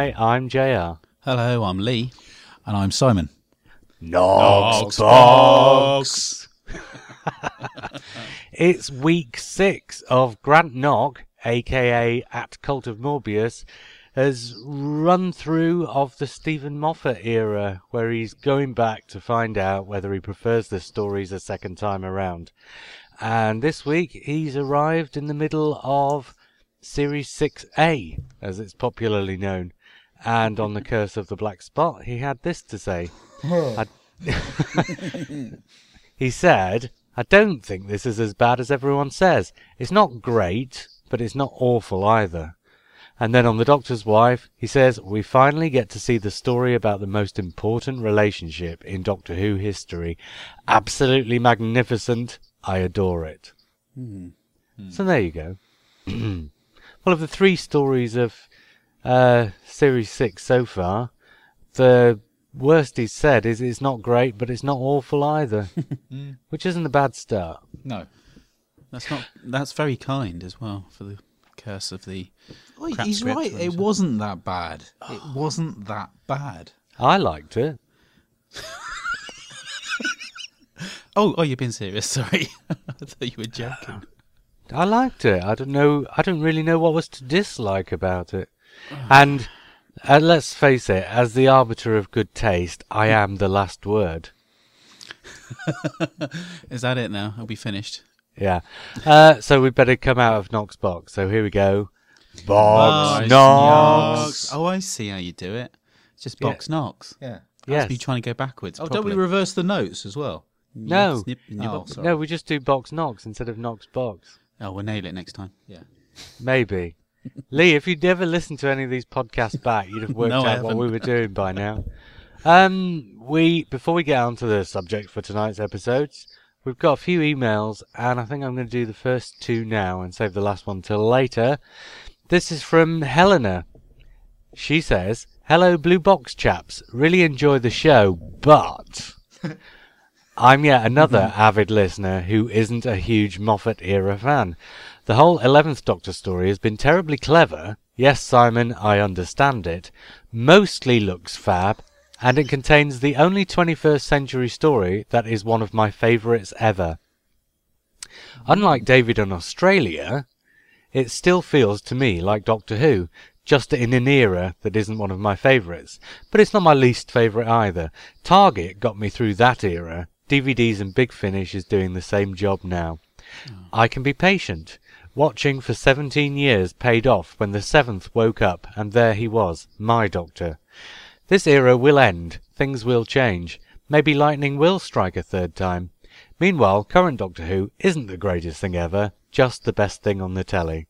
Hi, I'm JR. Hello, I'm Lee. And I'm Simon. Nox Box! it's week six of Grant Knock, aka at Cult of Morbius, has run through of the Steven Moffat era, where he's going back to find out whether he prefers the stories a second time around. And this week he's arrived in the middle of Series 6A, as it's popularly known. And on the Curse of the Black Spot, he had this to say. I- he said, I don't think this is as bad as everyone says. It's not great, but it's not awful either. And then on The Doctor's Wife, he says, We finally get to see the story about the most important relationship in Doctor Who history. Absolutely magnificent. I adore it. Hmm. So there you go. well, of the three stories of uh, Series 6 so far, the worst he's said is it's not great, but it's not awful either, which isn't a bad start. No. That's not that's very kind as well for the curse of the Wait, crap he's right. It wasn't that bad. It wasn't that bad. I liked it. Oh, oh, you're being serious. Sorry, I thought you were joking. I liked it. I don't know. I don't really know what was to dislike about it. And uh, let's face it, as the arbiter of good taste, I am the last word. Is that it now? I'll be finished. Yeah. Uh, so we'd better come out of Knox box. So here we go. Box Box Knox. Oh, I see how you do it. It's just Yeah. box knocks. Yeah. Yes. Yes. be trying to go backwards. Oh, don't we reverse the notes as well? No. Snip, snip, Oh, sorry. No, we just do box Knox instead of Knox box. oh, we'll nail it next time. Yeah. Maybe. Lee, if you'd ever listened to any of these podcasts back, you'd have worked No, out what we were doing by now. Um, we before we get on to the subject for tonight's episodes, we've got a few emails, and I think I'm going to do the first two now and save the last one till later. This is from Helena. She says, "Hello, Blue Box chaps. Really enjoy the show, but." I'm yet another avid listener who isn't a huge Moffat era fan. The whole 11th Doctor story has been terribly clever. Yes, Simon, I understand it. Mostly looks fab, and it contains the only 21st century story that is one of my favourites ever. Unlike David in Australia, it still feels to me like Doctor Who, just in an era that isn't one of my favourites. But it's not my least favourite either. Target got me through that era. DVDs and Big Finish is doing the same job now. Hmm. I can be patient. Watching for 17 years paid off when the seventh woke up and there he was, my doctor. This era will end. Things will change. Maybe lightning will strike a third time. Meanwhile, current Doctor Who isn't the greatest thing ever, just the best thing on the telly.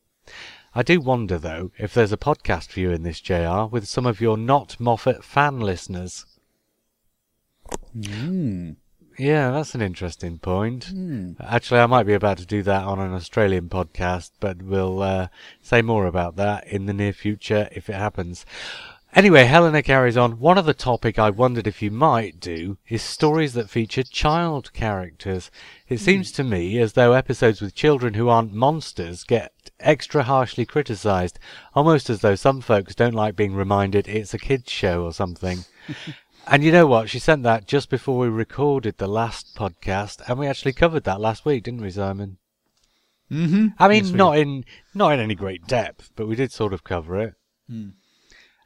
I do wonder, though, if there's a podcast for you in this JR with some of your not Moffat fan listeners. Mm. Yeah, that's an interesting point. Actually, I might be about to do that on an Australian podcast, but we'll uh, say more about that in the near future if it happens. Anyway, Helena carries on. One other topic I wondered if you might do is stories that feature child characters. It seems to me as though episodes with children who aren't monsters get extra harshly criticised, almost as though some folks don't like being reminded it's a kids' show or something. And you know what? She sent that just before we recorded the last podcast, and we actually covered that last week, didn't we, Simon? Mm-hmm. I mean, Yes, not in not in any great depth, but we did sort of cover it. Hmm.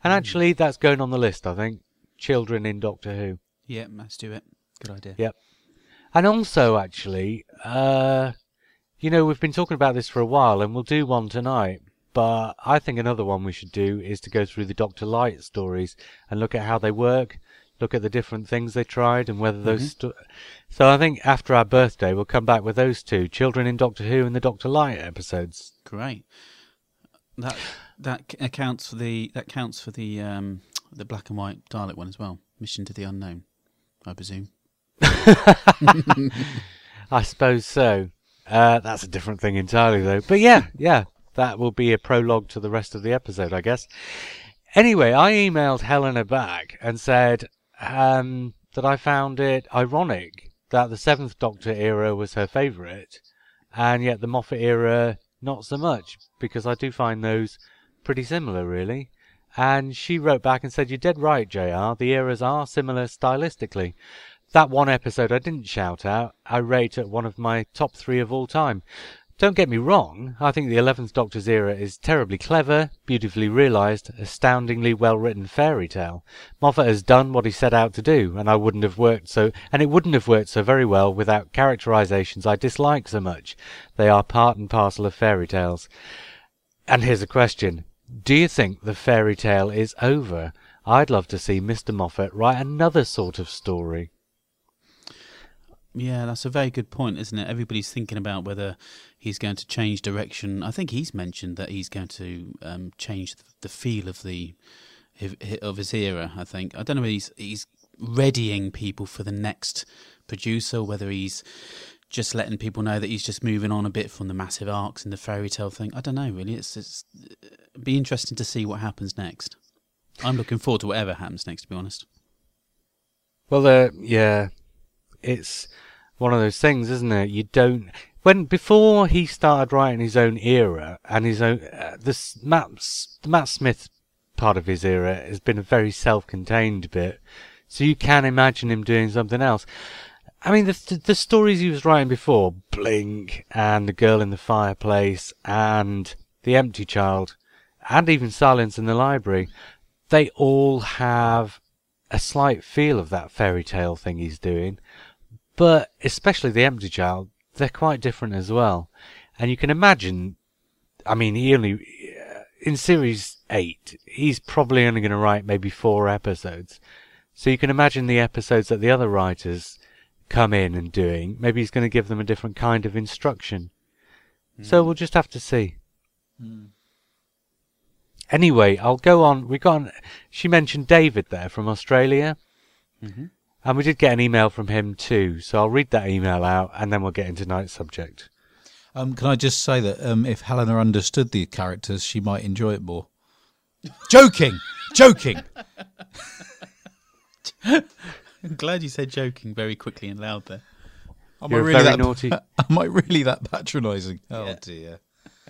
And actually, that's going on the list. I think children in Doctor Who, Yeah, let's do it. Good idea. Yep. and also actually, uh, you know, we've been talking about this for a while, and we'll do one tonight. But I think another one we should do is to go through the Doctor Light stories and look at how they work, look at the different things they tried, and whether those. Sto- so I think after our birthday, we'll come back with those two: children in Doctor Who and the Doctor Light episodes. Great. That That accounts for the that counts for the um, the black and white Dalek one as well. Mission to the unknown, I presume. I suppose so. Uh, that's a different thing entirely, though. But yeah, yeah, that will be a prologue to the rest of the episode, I guess. Anyway, I emailed Helena back and said um, that I found it ironic that the Seventh Doctor era was her favourite, and yet the Moffat era not so much, because I do find those pretty similar, really. And she wrote back and said, You're dead right, JR. The eras are similar stylistically. That one episode I didn't shout out, I rate at one of my top three of all time. Don't get me wrong, I think the 11th Doctor's era is terribly clever, beautifully realised, astoundingly well written fairy tale. Moffat has done what he set out to do, and I wouldn't have worked so and it wouldn't have worked so very well without characterizations I dislike so much. They are part and parcel of fairy tales. And here's a question. Do you think the fairy tale is over? I'd love to see Mr. Moffat write another sort of story. Yeah, that's a very good point, isn't it? Everybody's thinking about whether he's going to change direction. I think he's mentioned that he's going to um, change the feel of the of his era. I think I don't know whether he's he's readying people for the next producer, whether he's just letting people know that he's just moving on a bit from the massive arcs and the fairy tale thing. I don't know really. It's it's it'd be interesting to see what happens next. I'm looking forward to whatever happens next. To be honest. Well, uh, yeah, it's one of those things, isn't it? You don't when before he started writing his own era and his own uh, this Matt the Matt Smith part of his era has been a very self-contained bit, so you can imagine him doing something else. I mean, the the stories he was writing before, Blink and The Girl in the Fireplace and The Empty Child, and even Silence in the Library, they all have a slight feel of that fairy tale thing he's doing, but especially The Empty Child, they're quite different as well. And you can imagine, I mean, he only, in series eight, he's probably only going to write maybe four episodes. So you can imagine the episodes that the other writers come in and doing. Maybe he's going to give them a different kind of instruction. Mm. So we'll just have to see. Mm. Anyway, I'll go on. We got. An, she mentioned David there from Australia. Mm-hmm. And we did get an email from him too, so I'll read that email out and then we'll get into tonight's subject. Um, can I just say that um, if Helena understood the characters, she might enjoy it more. joking, joking. I'm glad you said joking very quickly and loud there. Am You're I really that, naughty. Am I really that patronising? Oh yeah. dear.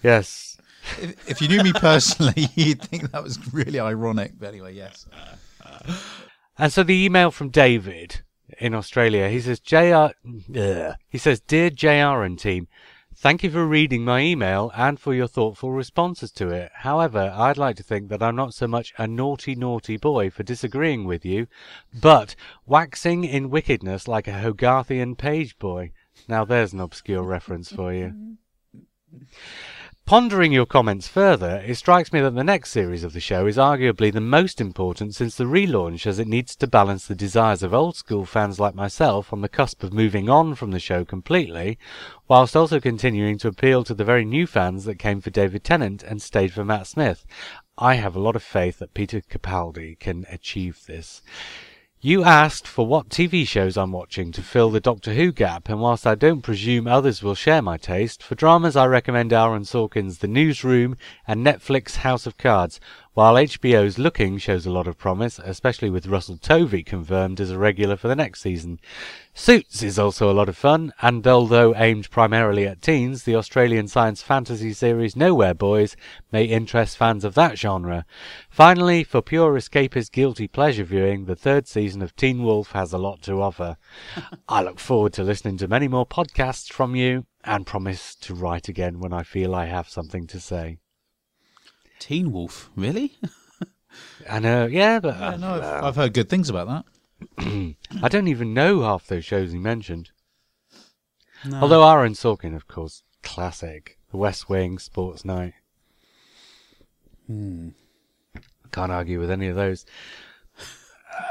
Yes. If, if, you knew me personally, you'd think that was really ironic. But anyway, yes. And so the email from David in Australia, he says, JR, ugh. he says, Dear JR and team, thank you for reading my email and for your thoughtful responses to it. However, I'd like to think that I'm not so much a naughty, naughty boy for disagreeing with you, but waxing in wickedness like a Hogarthian page boy. Now there's an obscure reference for you. Pondering your comments further, it strikes me that the next series of the show is arguably the most important since the relaunch as it needs to balance the desires of old school fans like myself on the cusp of moving on from the show completely, whilst also continuing to appeal to the very new fans that came for David Tennant and stayed for Matt Smith. I have a lot of faith that Peter Capaldi can achieve this. You asked for what TV shows I'm watching to fill the Doctor Who gap, and whilst I don't presume others will share my taste, for dramas I recommend Aaron Sorkin's The Newsroom and Netflix House of Cards, while HBO's Looking shows a lot of promise, especially with Russell Tovey confirmed as a regular for the next season. Suits is also a lot of fun, and although aimed primarily at teens, the Australian science fantasy series Nowhere Boys may interest fans of that genre. Finally, for pure escapist guilty pleasure viewing, the third season of Teen Wolf has a lot to offer. I look forward to listening to many more podcasts from you, and promise to write again when I feel I have something to say. Teen Wolf, really? I know, yeah, but yeah, no, I've, I've heard good things about that. I don't even know half those shows he mentioned. No. Although Aaron Sorkin, of course, classic. The West Wing, Sports Night. Hmm. Can't argue with any of those.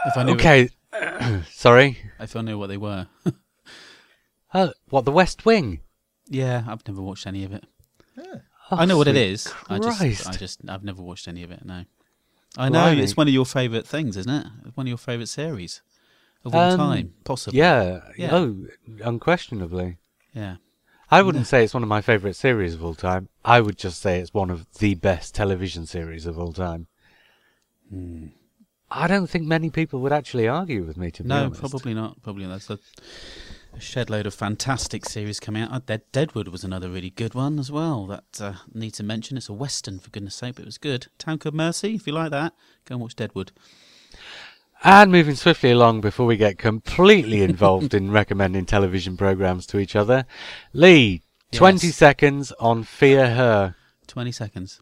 If I knew okay, sorry. If I knew what they were. uh, what the West Wing? Yeah, I've never watched any of it. Yeah. I know what it is. is. I just, I just, I've never watched any of it. No, I know Blimey. it's one of your favourite things, isn't it? One of your favourite series of all Um, time, possibly. Yeah. Yeah. Oh, unquestionably. yeah. I wouldn't say it's one of my favourite series of all time. I would just say it's one of the best television series of all time. Hmm. I don't think many people would actually argue with me, to be honest. No, honest. probably not. Probably not. A, a shed load of fantastic series coming out. Dead Deadwood was another really good one as well. That uh, need to mention. It's a western, for goodness' sake, but it was good. Town Called Mercy. If you like that, go and watch Deadwood. And moving swiftly along before we get completely involved in recommending television programs to each other. Lee, 20 seconds on Fear Her. Twenty seconds.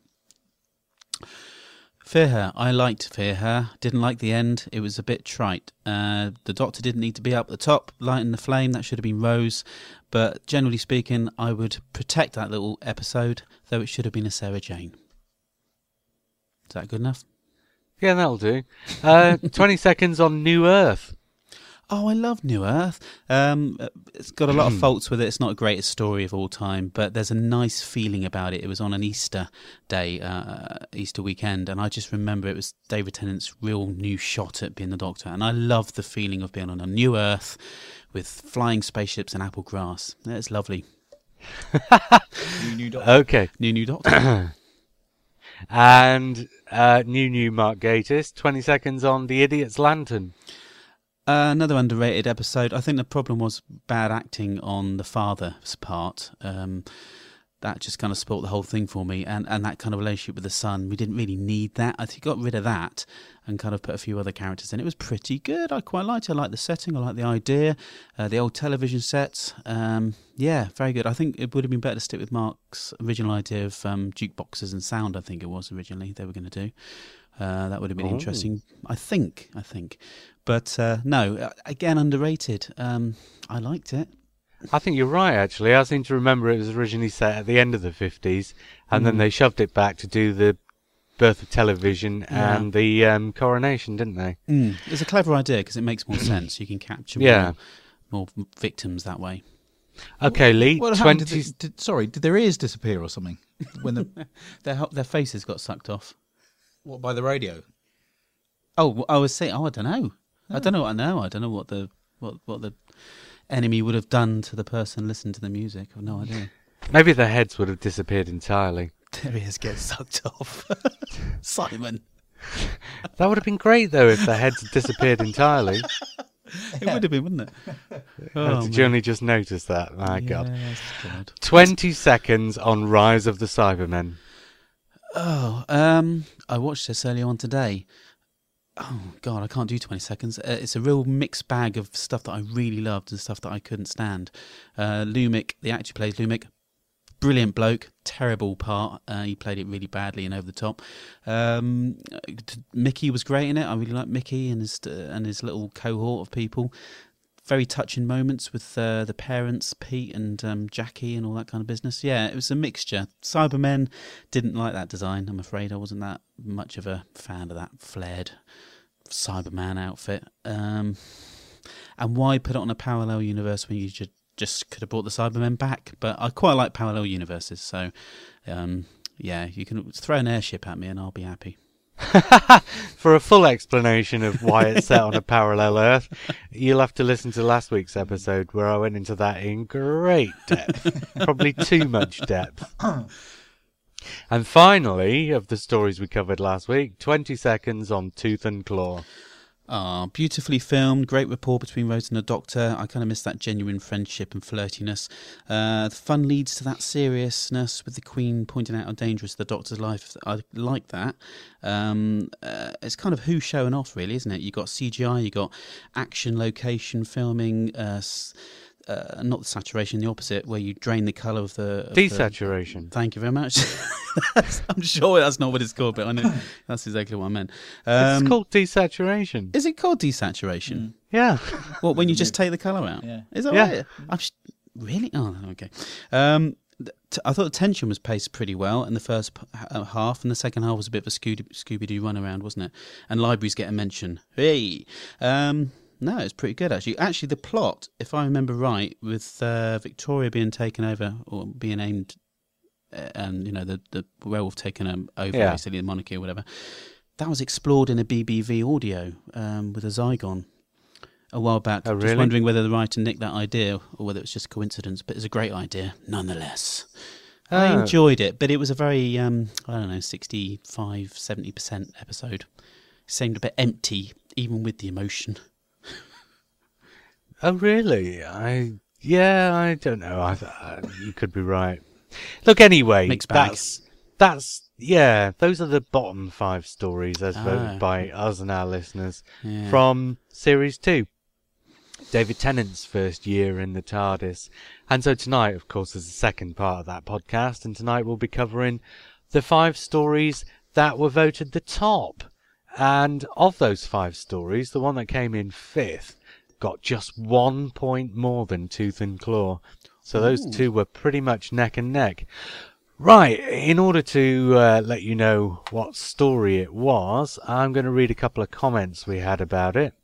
Fear Her. I liked Fear Her. Didn't like the end. It was a bit trite. Uh, the Doctor didn't need to be up the top, lighting the flame. That should have been Rose. But generally speaking, I would protect that little episode, though it should have been a Sarah Jane. Is that good enough? Yeah, that'll do. Uh, 20 seconds on New Earth. Oh, I love New Earth. Um, it's got a lot of faults with it. It's not the greatest story of all time, but there's a nice feeling about it. It was on an Easter day, uh, Easter weekend, and I just remember it was David Tennant's real new shot at being the Doctor, and I love the feeling of being on a new Earth with flying spaceships and apple grass. It's lovely. Okay. New new Doctor. And uh, new, new Mark Gatiss. 20 seconds on The Idiot's Lantern. Uh, another underrated episode. I think the problem was bad acting on the father's part. Um, that just kind of spoilt the whole thing for me, and, and that kind of relationship with the son. We didn't really need that. I think got rid of that and kind of put a few other characters in. It was pretty good. I quite liked it. I liked the setting. I liked the idea. Uh, the old television sets. Um, yeah, very good. I think it would have been better to stick with Mark's original idea of um, jukeboxes and sound. I think it was originally they were going to do. Uh, that would have been Oh. interesting. I think. I think. But uh, no, uh, again, underrated. Um, I liked it. I think you're right, actually. I seem to remember it was originally set at the end of the 50s, and then Mm. they shoved it back to do the birth of television Yeah. and the um, coronation, didn't they? Mm. It's a clever idea because it makes more sense. You can capture Yeah. more, more victims that way. Okay, Lee, What happened? 20. Did, they- did, sorry, did their ears disappear or something? When the Their their faces got sucked off. what by the radio? Oh, I was saying. Oh, I don't know. I don't know what I know. I don't know what the what what the enemy would have done to the person listening to the music. I've no idea. Maybe their heads would have disappeared entirely. There he is, get sucked off. Simon. That would have been great, though, if their heads had disappeared entirely. It would have been, wouldn't it? Oh, Did you only just notice that? My God. Yes, God. 20 seconds on Rise of the Cybermen. Oh, um, I watched this earlier on today. Oh God, I can't do twenty seconds. Uh, it's a real mixed bag of stuff that I really loved and stuff that I couldn't stand. Uh, Lumic, the actor plays Lumic, brilliant bloke, terrible part. Uh, he played it really badly and over the top. Um, Mickey was great in it. I really like Mickey and his uh, and his little cohort of people. Very touching moments with uh, the parents, Pete and um, Jackie, and all that kind of business. Yeah, it was a mixture. Cybermen didn't like that design. I'm afraid I wasn't that much of a fan of that flared Cyberman outfit. Um, and why put it on a parallel universe when you just just could have brought the Cybermen back? But I quite like parallel universes, so um, yeah, you can throw an airship at me and I'll be happy. For a full explanation of why it's set on a parallel Earth, you'll have to listen to last week's episode where I went into that in great depth. Probably too much depth. and finally, of the stories we covered last week, 20 seconds on Tooth and Claw. Ah, beautifully filmed, great rapport between Rose and the Doctor. I kind of miss that genuine friendship and flirtiness. Uh, the fun leads to that seriousness with the Queen pointing out how dangerous the Doctor's life. I like that. Um, uh, it's kind of who showing off, really, isn't it? You've got CGI, you've got action, location, filming. Uh, uh, not the saturation, the opposite, where you drain the colour of the of the- Desaturation. Thank you very much. I'm sure that's not what it's called, but I know that's exactly what I meant. Um, it's called desaturation. is it called desaturation? Yeah. What when you just take the colour out? Yeah. Is that Yeah. right? I'm sh- really? Oh, okay. Um, t- I thought the tension was paced pretty well in the first p- h- uh, half, and the second half was a bit of a Scooby Doo run around, wasn't it? And libraries get a mention. Hey, um, no, it's pretty good actually. Actually, the plot, if I remember right, with uh, Victoria being taken over or being aimed uh, and you know the the werewolf taking um, over Yeah. basically the monarchy or whatever. That was explored in a BBV audio um, with a Zygon a while back. Oh, Just wondering whether the writer nicked that idea or whether it was just coincidence, but it's a great idea nonetheless. I Oh. enjoyed it, but it was a very, um, I don't know, 65, 70% episode. Seemed a bit empty, even with the emotion. Oh, really? I yeah, I don't know. I, I you could be right. Look, anyway, Mixed bag. that's that's yeah. Those are the bottom five stories as Ah. voted by us and our listeners Yeah. from series two. David Tennant's first year in the TARDIS. And so tonight, of course, is the second part of that podcast, and tonight we'll be covering the five stories that were voted the top. And of those five stories, the one that came in fifth got just one point more than Tooth and Claw. So those Ooh. two were pretty much neck and neck. Right, in order to uh, let you know what story it was, I'm going to read a couple of comments we had about it.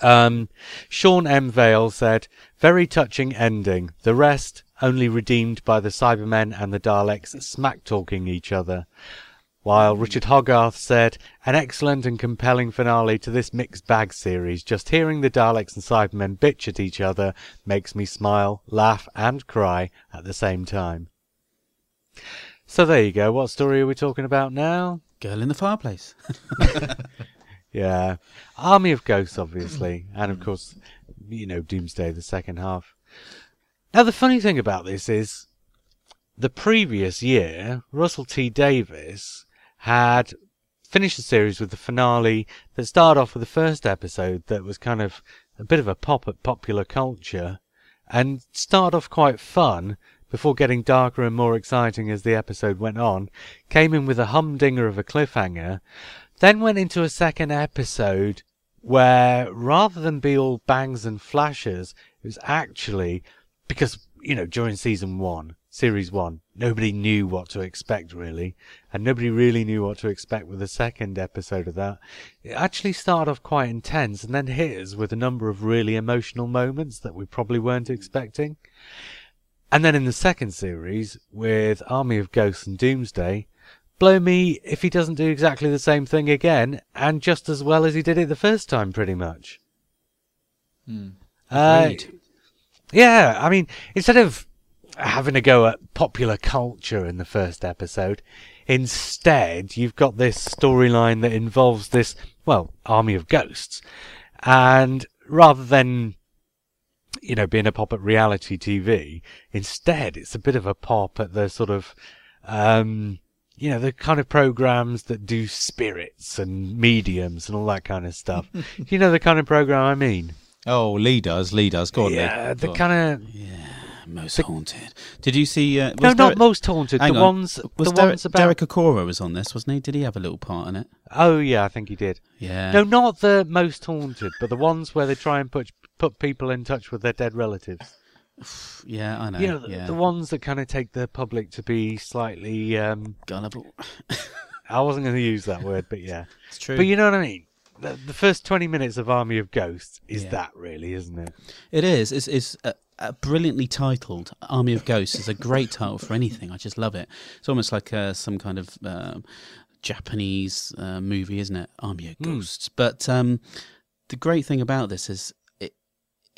Um, Sean M. Vale said, very touching ending. The rest only redeemed by the Cybermen and the Daleks smack talking each other. While Richard Hogarth said, an excellent and compelling finale to this mixed bag series. Just hearing the Daleks and Cybermen bitch at each other makes me smile, laugh, and cry at the same time. So there you go. What story are we talking about now? Girl in the fireplace. Yeah. Army of Ghosts, obviously. and of course, you know, Doomsday, the second half. Now, the funny thing about this is the previous year, Russell T. Davies had finished the series with the finale that started off with the first episode that was kind of a bit of a pop at popular culture and started off quite fun before getting darker and more exciting as the episode went on. Came in with a humdinger of a cliffhanger then went into a second episode where rather than be all bangs and flashes, it was actually because, you know, during season one, series one, nobody knew what to expect really, and nobody really knew what to expect with the second episode of that. It actually started off quite intense and then hit us with a number of really emotional moments that we probably weren't expecting. And then in the second series, with Army of Ghosts and Doomsday, blow me if he doesn't do exactly the same thing again, and just as well as he did it the first time, pretty much. Uh, Agreed. yeah, I mean, instead of having a go at popular culture in the first episode, instead you've got this storyline that involves this, well, army of ghosts. And rather than, you know, being a pop at reality TV, instead it's a bit of a pop at the sort of, um, you know, the kind of programs that do spirits and mediums and all that kind of stuff. you know the kind of program I mean? Oh, Lee does. Lee does. Go on, yeah, Lee. the kind of Most haunted. Did you see? Uh, no, not most haunted. The on. ones, Was the Derek, ones about. Derek Acorah was on this, wasn't he? Did he have a little part in it? Oh yeah, I think he did. Yeah. No, not the most haunted, but the ones where they try and put put people in touch with their dead relatives. Yeah, I know. you know, the, yeah. the ones that kind of take the public to be slightly. Um, Gullible. I wasn't going to use that word, but yeah. It's true. But you know what I mean. The, the first twenty minutes of Army of Ghosts is Yeah. that really, isn't it? It is. It's, it's uh, uh, brilliantly titled. Army of Ghosts is a great title for anything. I just love it. It's almost like uh, some kind of um, Japanese uh, movie, isn't it? Army of Hmm. Ghosts. But um, the great thing about this is it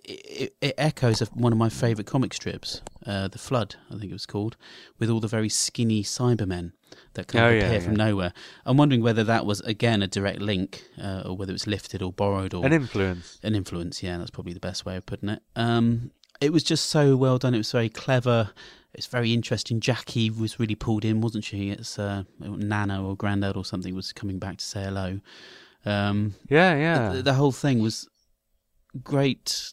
it, it echoes of one of my favourite comic strips, uh, The Flood, I think it was called, with all the very skinny Cybermen that kind Oh, of yeah, appear from yeah. nowhere. I'm wondering whether that was again a direct link, uh, or whether it was lifted or borrowed or An influence. an influence. Yeah, that's probably the best way of putting it. Um, it was just so well done. It was very clever. It's very interesting. Jackie was really pulled in, wasn't she? It's uh, Nana or Grandad or something was coming back to say hello. Um, Yeah, yeah. the, the whole thing was great.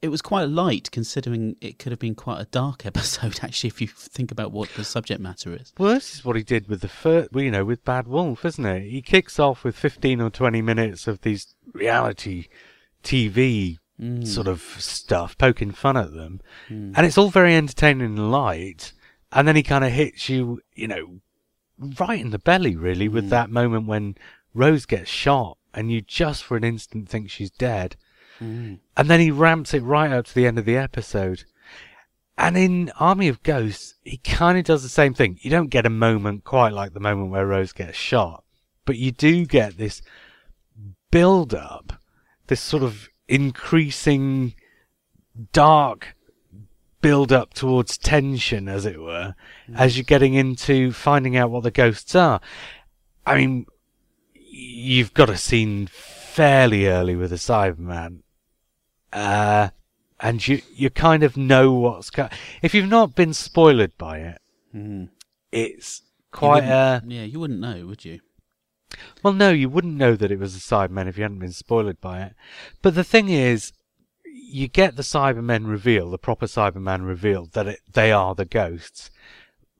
It was quite light, considering it could have been quite a dark episode. Actually, if you think about what the subject matter is. Well, this is what he did with the first, well, you know, with Bad Wolf, isn't it? He kicks off with 15 or 20 minutes of these reality TV Mm. sort of stuff, poking fun at them. Mm. And it's all very entertaining and light. And then he kind of hits you, you know, right in the belly, really, with Mm. that moment when Rose gets shot and you just for an instant think she's dead. Mm. And then he ramps it right up to the end of the episode. And in Army of Ghosts, he kind of does the same thing. You don't get a moment quite like the moment where Rose gets shot, but you do get this build up, this sort of increasing dark build up towards tension, as it were, as you're getting into finding out what the ghosts are. I mean, you've got a scene fairly early with the Cyberman, uh, and you you kind of know what's co- if you've not been spoiled by it, Mm. it's quite a yeah, you wouldn't know, would you? Well, no, you wouldn't know that it was a Cyberman if you hadn't been spoiled by it. But the thing is, you get the Cybermen reveal, the proper Cyberman revealed that it, they are the ghosts,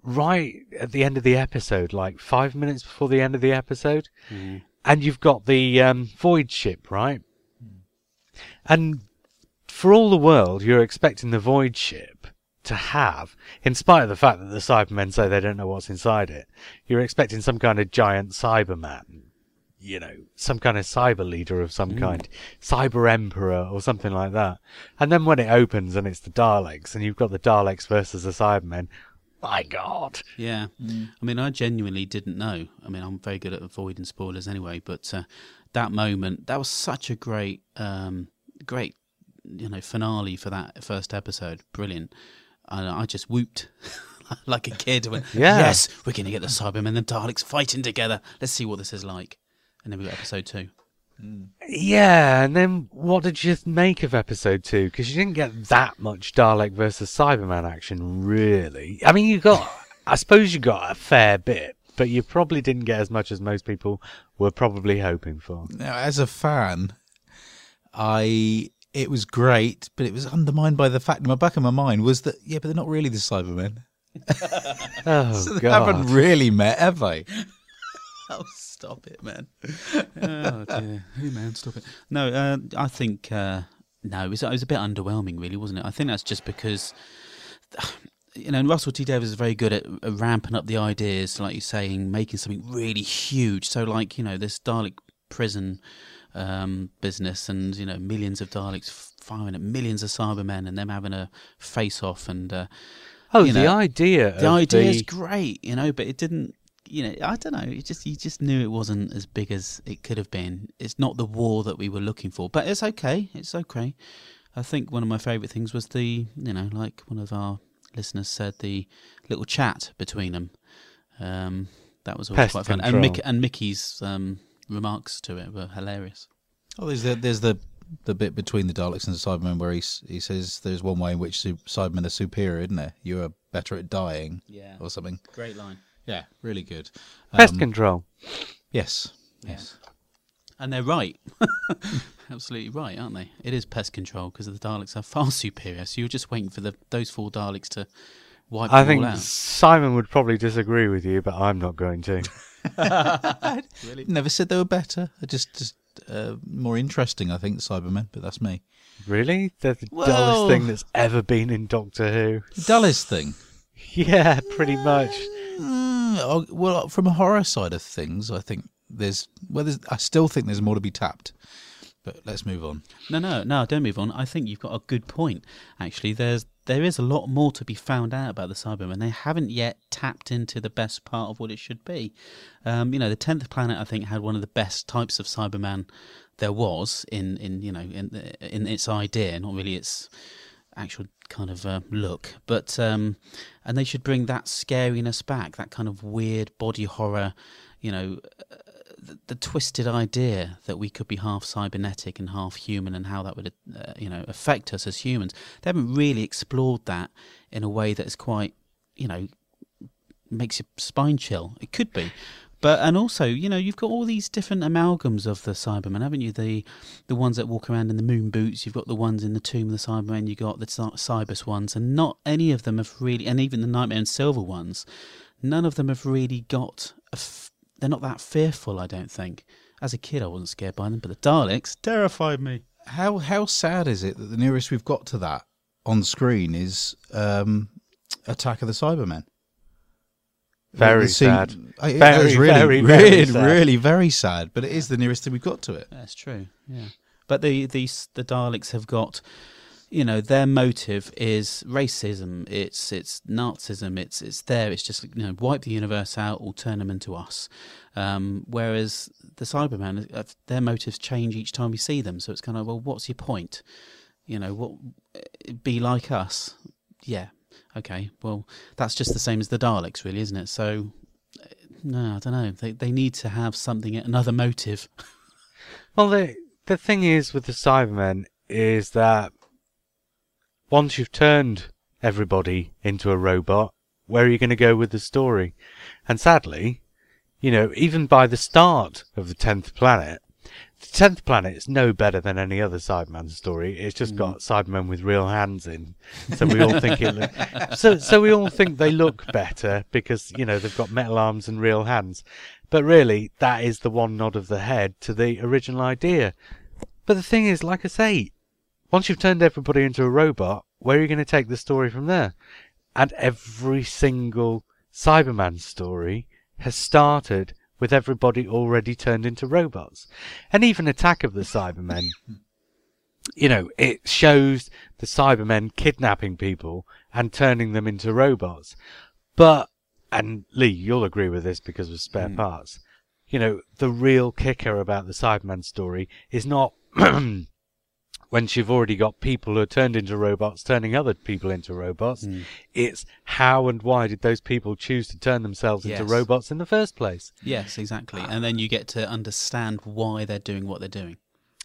right at the end of the episode, like five minutes before the end of the episode, Mm. and you've got the um, Void ship, right? And for all the world, you're expecting the Void ship to have, in spite of the fact that the Cybermen say they don't know what's inside it, you're expecting some kind of giant Cyberman, you know, some kind of cyber leader of some kind, cyber emperor or something like that. And then when it opens and it's the Daleks, and you've got the Daleks versus the Cybermen, my God! Yeah, I mean, I genuinely didn't know. I mean, I'm very good at avoiding spoilers anyway, but uh, that moment, that was such a great, um, great, you know, finale for that first episode. Brilliant. And I just whooped like a kid. Went, Yeah. Yes, we're going to get the Cybermen and the Daleks fighting together. Let's see what this is like. And then we got episode two. Yeah, and then what did you make of episode two? Because you didn't get that much Dalek versus Cyberman action, really. I mean, you got, I suppose you got a fair bit, but you probably didn't get as much as most people were probably hoping for. Now, as a fan, I it was great, but it was undermined by the fact in my back of my mind was that yeah, but they're not really the Cybermen. Oh So they God! haven't really met, have they? Oh, stop it, man. oh, dear. Hey, man, stop it. No, uh, I think, uh, no, it was, it was a bit underwhelming, really, wasn't it? I think that's just because, you know, Russell T Davies is very good at ramping up the ideas, like you're saying, making something really huge. So, like, you know, this Dalek prison um, business and, you know, millions of Daleks firing at millions of Cybermen and them having a face off and. Uh, oh, the know, idea. the idea is the- great, you know, but it didn't. You know, I don't know. It just you just knew it wasn't as big as it could have been. It's not the war that we were looking for, but it's okay. It's okay. I think one of my favourite things was the, you know, like one of our listeners said, the little chat between them. Um, that was always Pest quite fun, and. Mick, and Mickey's um, remarks to it were hilarious. Oh, there's the there's the the bit between the Daleks and the Cybermen where he he says there's one way in which su- Cybermen are superior, isn't there? You are better at dying Yeah, or something. great line. Yeah, really good. pest Um, control. Yes, yes. And they're right. Absolutely right, aren't they? It is pest control because the Daleks are far superior. So you're just waiting for the those four Daleks to wipe I them think all out. Simon would probably disagree with you, but I'm not going to. Never said they were better. They're just just uh, more interesting, I think, Cybermen. But that's me. really? They're the Well- dullest thing that's ever been in Doctor Who. Dullest thing. Yeah, pretty much. Mm, oh, well, from a horror side of things, I think there's well, there's, I still think there's more to be tapped. But let's move on. No, no, no. Don't move on. I think you've got a good point. Actually, there's there is a lot more to be found out about the Cybermen. They haven't yet tapped into the best part of what it should be. Um, you know, the tenth planet I think had one of the best types of Cyberman there was in in you know in in its idea, not really its actual kind of uh, look. But um, and they should bring that scariness back, that kind of weird body horror. You know, the, twisted idea that we could be half cybernetic and half human and how that would uh, you know affect us as humans they haven't really explored that in a way that is quite you know makes your spine chill. It could be. But and also you know you've got all these different amalgams of the cybermen haven't you? The the ones that walk around in the moon boots you've got the ones in the tomb of the cybermen you've got the Cy- cybus ones and not any of them have really and even the nightmare and silver ones none of them have really got a f- they're not that fearful i don't think as a kid i wasn't scared by them but the daleks terrified me How how sad is it that the nearest we've got to that on screen is um, Attack of the Cybermen? Very The scene- sad. I- that Very, is really, very, very really, sad. really very sad. But it is the nearest thing we've got to it. That's true. Yeah, but the the the Daleks have got, you know their motive is racism. It's it's nazism. It's it's there. It's just you know wipe the universe out or turn them into us. Um, whereas the cybermen uh, their motives change each time we see them. So it's kind of well what's your point? You know what be like us. Yeah. Okay. Well that's just the same as the daleks really isn't it? So uh, no i don't know. They they need to have something another motive. Well, the the thing is with the Cybermen is that once you've turned everybody into a robot, where are you going to go with the story? And sadly, you know, even by the start of the tenth planet, the tenth planet is no better than any other Cyberman story. It's just mm. got Cybermen with real hands in, so we all think it. Look, so so we all think they look better because you know they've got metal arms and real hands, but really that is the one nod of the head to the original idea. But the thing is, like I say, once you've turned everybody into a robot, where are you going to take the story from there? And every single Cyberman story has started with everybody already turned into robots. And even Attack of the Cybermen, you know, it shows the Cybermen kidnapping people and turning them into robots. But, and Lee, you'll agree with this because of spare hmm. parts. You know, the real kicker about the Cyberman story is not once you've already got people who are turned into robots turning other people into robots. It's how and why did those people choose to turn themselves into robots in the first place? yes exactly and then you get to understand why they're doing what they're doing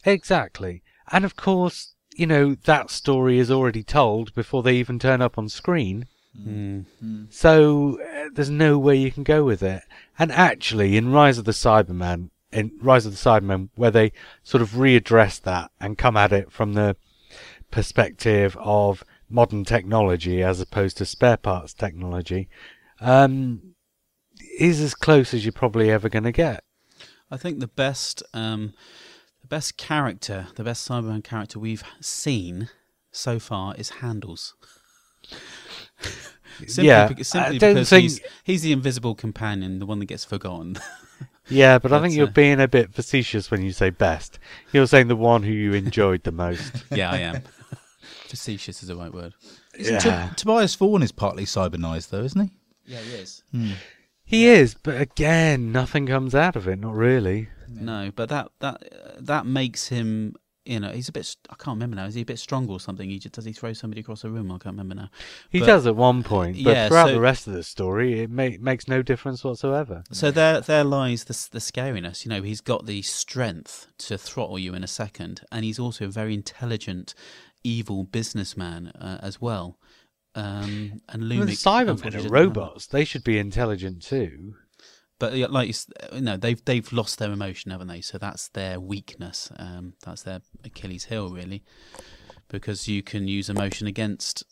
Exactly. And of course, you know, that story is already told before they even turn up on screen. mm. So uh, there's no way you can go with it. And actually, in Rise of the Cyberman, in Rise of the Cybermen, where they sort of readdress that and come at it from the perspective of modern technology as opposed to spare parts technology, um, is as close as you're probably ever going to get. I think the best, um, the best character, the best Cyberman character we've seen so far is Handles. simply Yeah, I simply because think- he's, he's the invisible companion, the one that gets forgotten. Yeah, but I But, think you're uh, being a bit facetious when you say best. You're saying the one who you enjoyed the most. yeah, I am. Facetious is the right word. Isn't Yeah. T- Tobias Vaughan is partly cybernised, though, isn't he? Yeah, he is. He is, but again, nothing comes out of it. Not really. No, but that that uh, that makes him. You know, he's a bit. I can't remember now. Is he a bit strong or something? He just, does he throw somebody across the room? I can't remember now. He But- does at one point, but yeah, throughout so- the rest of the story, it ma- makes no difference whatsoever. So there, there lies the the scariness. You know, he's got the strength to throttle you in a second, and he's also a very intelligent, evil businessman uh, as well. Um, and Well, the Lumic, Cybermen are robots. They should be intelligent too. But like you, you know, they've they've lost their emotion, haven't they? So that's their weakness. Um, that's their Achilles heel, really, because you can use emotion against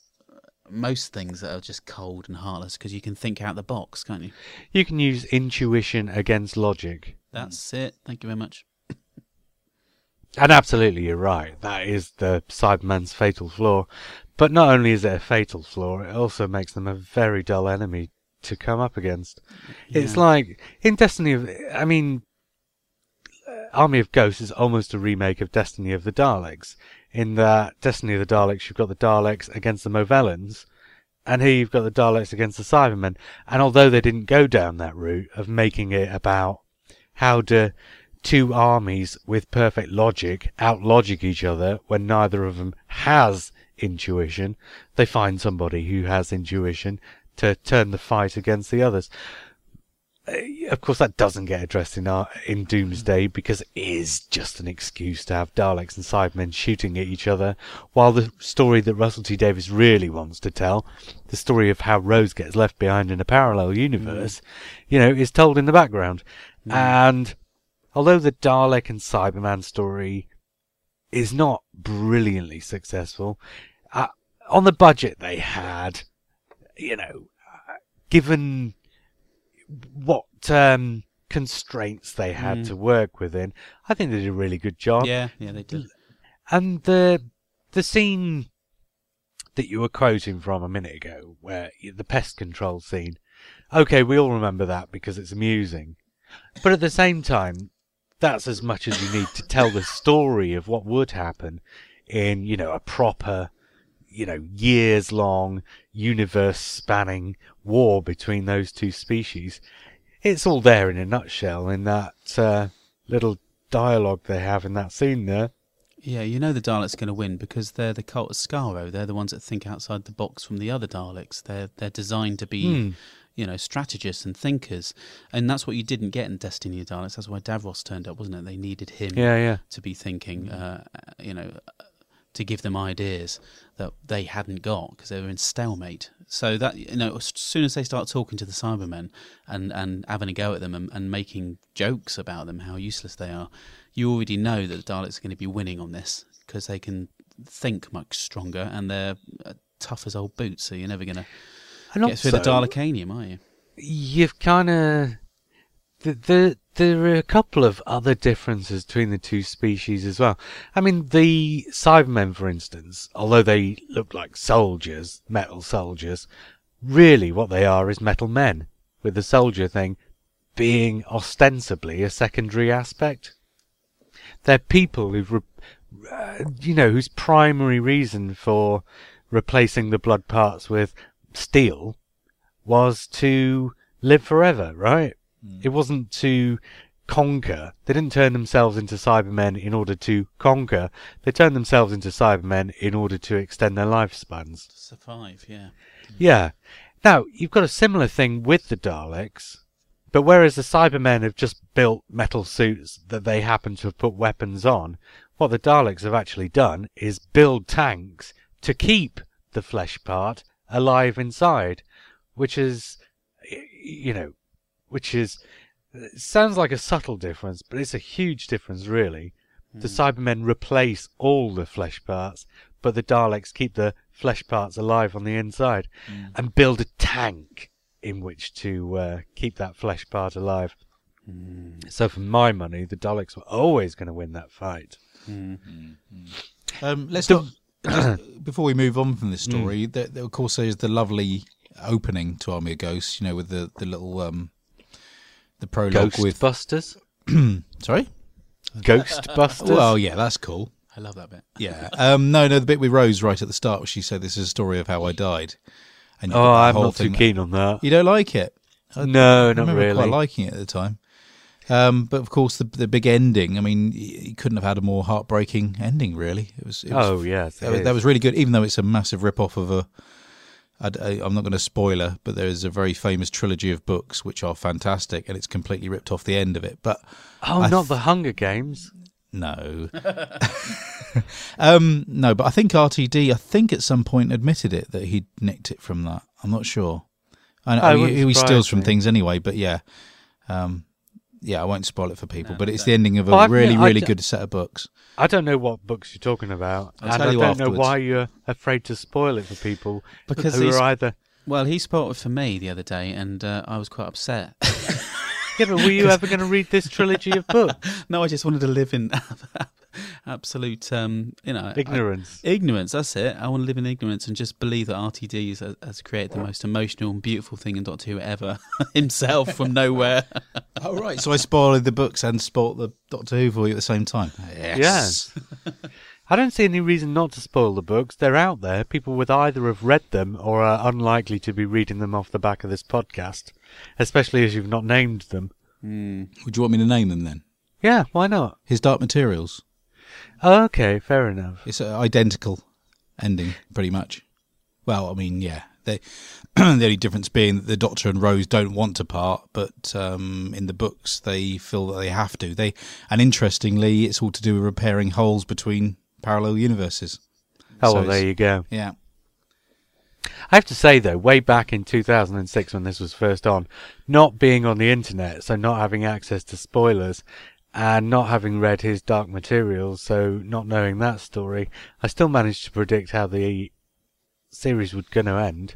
most things that are just cold and heartless because you can think out the box, can't you? You can use intuition against logic. That's it. Thank you very much. And absolutely, you're right. That is the Cyberman's fatal flaw. But not only is it a fatal flaw, it also makes them a very dull enemy to come up against. It's like in Destiny of, I mean, uh, Army of Ghosts is almost a remake of Destiny of the Daleks. In that Destiny of the Daleks, you've got the Daleks against the Movellans, and here you've got the Daleks against the Cybermen. And although they didn't go down that route of making it about how do two armies with perfect logic outlogic each other when neither of them has intuition, they find somebody who has intuition to turn the fight against the others. Uh, Of course, that doesn't get addressed in our, in Doomsday because it is just an excuse to have Daleks and Cybermen shooting at each other. While the story that Russell T Davies really wants to tell, the story of how Rose gets left behind in a parallel universe, you know, is told in the background. And although the Dalek and Cyberman story is not brilliantly successful, uh, on the budget they had, you know, uh, given what um, constraints they had Mm. to work within, I think they did a really good job. Yeah, yeah, they did. And the the scene that you were quoting from a minute ago, where the pest control scene, okay, we all remember that because it's amusing, but at the same time, that's as much as you need to tell the story of what would happen in you know a proper you know, years long, universe spanning war between those two species. It's all there in a nutshell in that uh, little dialogue they have in that scene there. Yeah, you know the Daleks are going to win because they're the cult of Skaro. They're the ones that think outside the box from the other Daleks. They're they're designed to be, Hmm. you know, strategists and thinkers, and that's what you didn't get in Destiny of Daleks. That's why Davros turned up, wasn't it? They needed him Yeah, yeah. to be thinking, uh, you know, to give them ideas that they hadn't got because they were in stalemate. So that you know, as soon as they start talking to the Cybermen and and having a go at them and, and making jokes about them, how useless they are, you already know that the Daleks are going to be winning on this because they can think much stronger and they're uh, tough as old boots. So you're never going to get through the also- Dalekanium, are you? you've kind of the, the there are a couple of other differences between the two species as well. I mean, the Cybermen, for instance, although they look like soldiers, metal soldiers, really what they are is metal men, with the soldier thing being ostensibly a secondary aspect. They're people who've, uh, you know, whose primary reason for replacing the blood parts with steel was to live forever, right? It wasn't to conquer. They didn't turn themselves into Cybermen in order to conquer. They turned themselves into Cybermen in order to extend their lifespans. To Survive, yeah. Yeah. Now, you've got a similar thing with the Daleks, but whereas the Cybermen have just built metal suits that they happen to have put weapons on, what the Daleks have actually done is build tanks to keep the flesh part alive inside, which is, you know, which is, it sounds like a subtle difference, but it's a huge difference, really. The Cybermen replace all the flesh parts, but the Daleks keep the flesh parts alive on the inside and build a tank in which to uh, keep that flesh part alive. So, for my money, the Daleks were always going to win that fight. Um, let's not just, before we move on from this story. There, there, of course, there's the lovely opening to Army of Ghosts. You know, with the the little um, the prologue with Ghostbusters? sorry. Ghostbusters? Well, yeah, that's cool. I love that bit. Yeah. Um, no, no, the bit with Rose right at the start, where she said, "This is a story of how I died." And oh, I'm not too thing- keen on that. You don't like it? I- No, I not remember really. quite liking it at the time. Um, but of course, the the big ending. I mean, y- you couldn't have had a more heartbreaking ending. Really, it was. It was Oh, yeah, that it was, that is. was really good. Even though it's a massive rip off of a. I, am not going to spoiler, but there is a very famous trilogy of books which are fantastic, and it's completely ripped off the end of it. But Oh, I not the Hunger Games. no, um, no. But I think RTD, I think at some point admitted it that he'd nicked it from that. I'm not sure. I know Oh, he, he steals from things anyway, but yeah, um, yeah. I won't spoil it for people. No, but it's don't. the ending of a Well, really, really d- good set of books. I don't know what books you're talking about. I'll and tell I don't know why you're afraid to spoil it for people Because who are either. Well, he spoiled it for me the other day, and uh, I was quite upset. Yeah, but were you ever going to read this trilogy of books? no, I just wanted to live in absolute, um, you know, Ignorance. I- ignorance. That's it. I want to live in ignorance and just believe that RTD has, has created the most emotional and beautiful thing in Doctor Who ever himself from nowhere. Oh right, so I spoiled the books and spoiled the Doctor Who for you at the same time. Yes. I don't see any reason not to spoil the books. They're out there. People would either have read them or are unlikely to be reading them off the back of this podcast, especially as you've not named them. Hmm. Would you want me to name them then? Yeah, why not? His Dark Materials. Oh, okay, fair enough. It's an identical ending, pretty much. Well, I mean, yeah. They, the only difference being that the Doctor and Rose don't want to part, but um, in the books they feel that they have to. They and interestingly, it's all to do with repairing holes between parallel universes. Oh, So well, there you go. Yeah. I have to say, though, way back in 2006 when this was first on, not being on the internet, so not having access to spoilers, and not having read his Dark Materials, so not knowing that story, I still managed to predict how the series was going to end.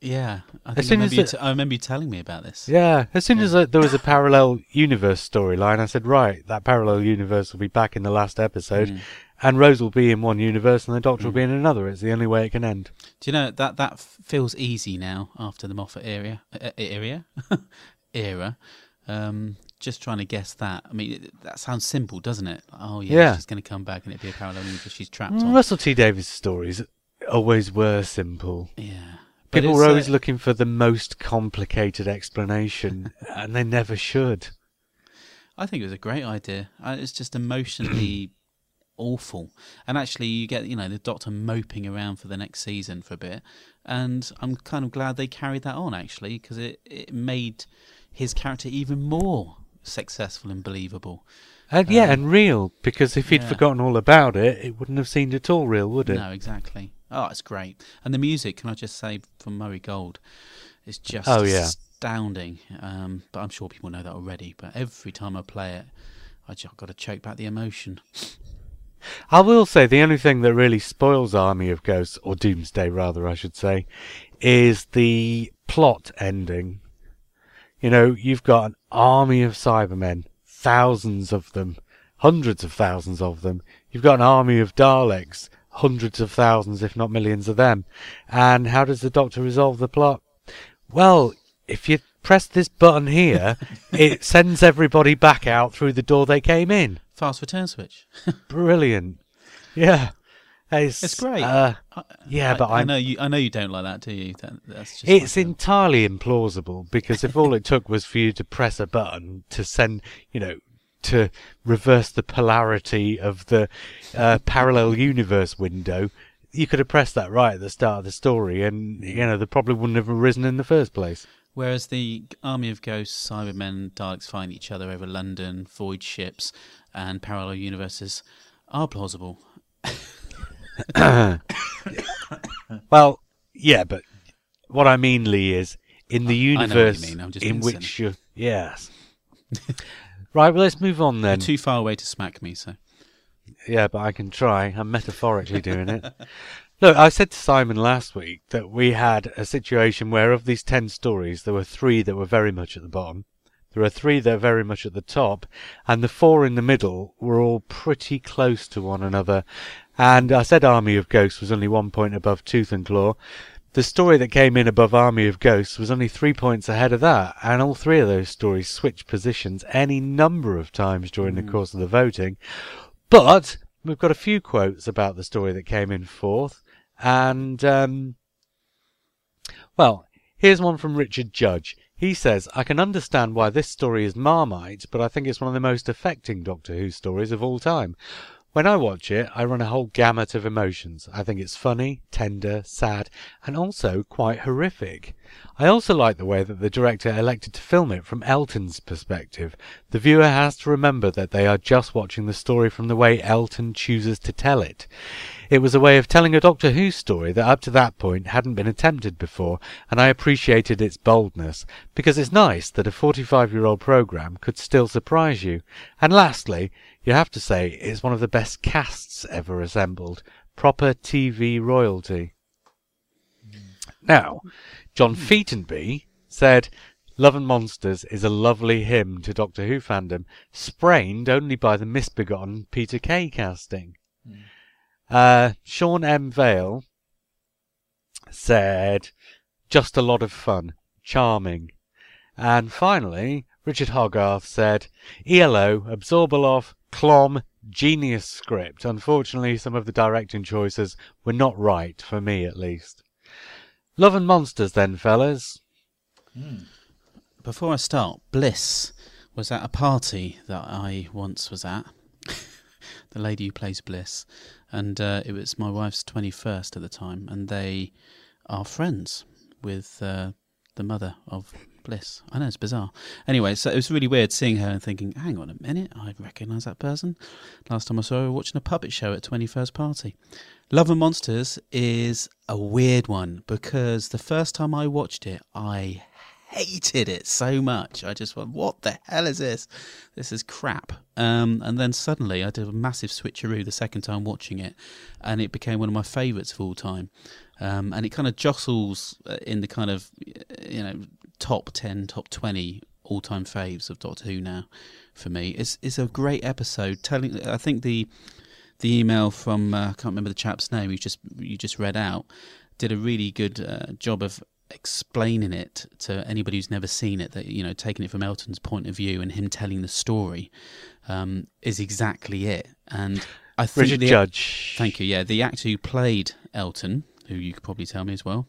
Yeah, I, As think I, soon remember as you it- t- I remember you telling me about this. Yeah, as soon as uh, there was a parallel universe storyline, I said, right, that parallel universe will be back in the last episode, Mm. and Rose will be in one universe and the Doctor will be in another. It's the only way it can end. Do you know that that feels easy now after the Moffat area uh, area era? Um, just trying to guess that. I mean, it- that sounds simple, doesn't it? Oh yeah, Yeah. she's going to come back and it'd be a parallel universe she's trapped Mm, on. Russell T Davies' stories always were simple. Yeah. But People were uh, always looking for the most complicated explanation, and they never should. I think it was a great idea. Uh, It's just emotionally awful, and actually, you get you know the Doctor moping around for the next season for a bit, and I'm kind of glad they carried that on actually because it it made his character even more successful and believable. And yeah, Um, and real, because if he'd yeah. forgotten all about it, it wouldn't have seemed at all real, would it? No, exactly. Oh, it's great, and the music. Can I just say from Murray Gold, is just Oh, yeah. astounding. Um, but I'm sure people know that already. But every time I play it, I just got to choke back the emotion. I will say the only thing that really spoils Army of Ghosts, or Doomsday rather, I should say, is the plot ending. You know, you've got an army of Cybermen, thousands of them, hundreds of thousands of them. You've got an army of Daleks, hundreds of thousands, if not millions of them. And how does the Doctor resolve the plot? Well, if you press this button here, it sends everybody back out through the door they came in. Fast return switch. Brilliant. Yeah. It's, It's great. Uh, yeah, I, but I I'm, know you. I know you don't like that, do you? That, that's just it's like entirely implausible because if all it took was for you to press a button to send, you know, to reverse the polarity of the uh, parallel universe window, you could have pressed that right at the start of the story, and you know the problem wouldn't have arisen in the first place. Whereas the army of ghosts, Cybermen, Daleks find each other over London, void ships, and parallel universes are plausible. Well, yeah, but what I mean, Lee, is in the I know what you universe mean, I'm just in which you yes. right, well, let's move on then. You're too far away to smack me, so Yeah, but I can try. I'm metaphorically doing it. Look, I said to Simon last week that we had a situation where of these 10 stories, there were three that were very much at the bottom. There are three that are very much at the top, and the four in the middle were all pretty close to one another. And I said Army of Ghosts was only one point above Tooth and Claw. The story that came in above Army of Ghosts was only three points ahead of that, and all three of those stories switched positions any number of times during the course of the voting. But we've got a few quotes about the story that came in fourth, and um, well, here's one from Richard Judge. He says, I can understand why this story is Marmite, but I think it's one of the most affecting Doctor Who stories of all time. When I watch it, I run a whole gamut of emotions. I think it's funny, tender, sad, and also quite horrific. I also like the way that the director elected to film it from Elton's perspective. The viewer has to remember that they are just watching the story from the way Elton chooses to tell it. It was a way of telling a Doctor Who story that up to that point hadn't been attempted before, and I appreciated its boldness, because it's nice that a 45 year old programme could still surprise you. And lastly, you have to say it's one of the best casts ever assembled. Proper TV royalty. Now, John Featonby said, Love and Monsters is a lovely hymn to Doctor Who fandom, sprained only by the misbegotten Peter Kay casting. Uh, Sean M. Vale said, just a lot of fun, charming. And finally, Richard Hogarth said, ELO, Absorbaloff, Clom, genius script. Unfortunately, some of the directing choices were not right, for me at least. Love and Monsters, then, fellas. before I start, Bliss was at a party that I once was at. the lady who plays Bliss, and uh, it was my wife's twenty-first at the time, and they are friends with uh, the mother of Bliss. I know it's bizarre. Anyway, so it was really weird seeing her and thinking, "Hang on a minute, I recognise that person." Last time I saw her watching a puppet show at twenty-first party. Love and Monsters is a weird one because the first time I watched it, I hated it so much. I just went, "What the hell is this? This is crap." Um, and then suddenly, I did a massive switcheroo the second time watching it, and it became one of my favourites of all time. Um, and it kind of jostles uh, in the kind of you know top ten, top twenty all-time faves of Doctor Who now. For me, it's it's a great episode. Telling, I think the the email from uh, I can't remember the chap's name you just you just read out did a really good uh, job of explaining it to anybody who's never seen it that you know taking it from Elton's point of view and him telling the story um, is exactly it and I think Richard the, Judge. thank you yeah the actor who played Elton who you could probably tell me as well.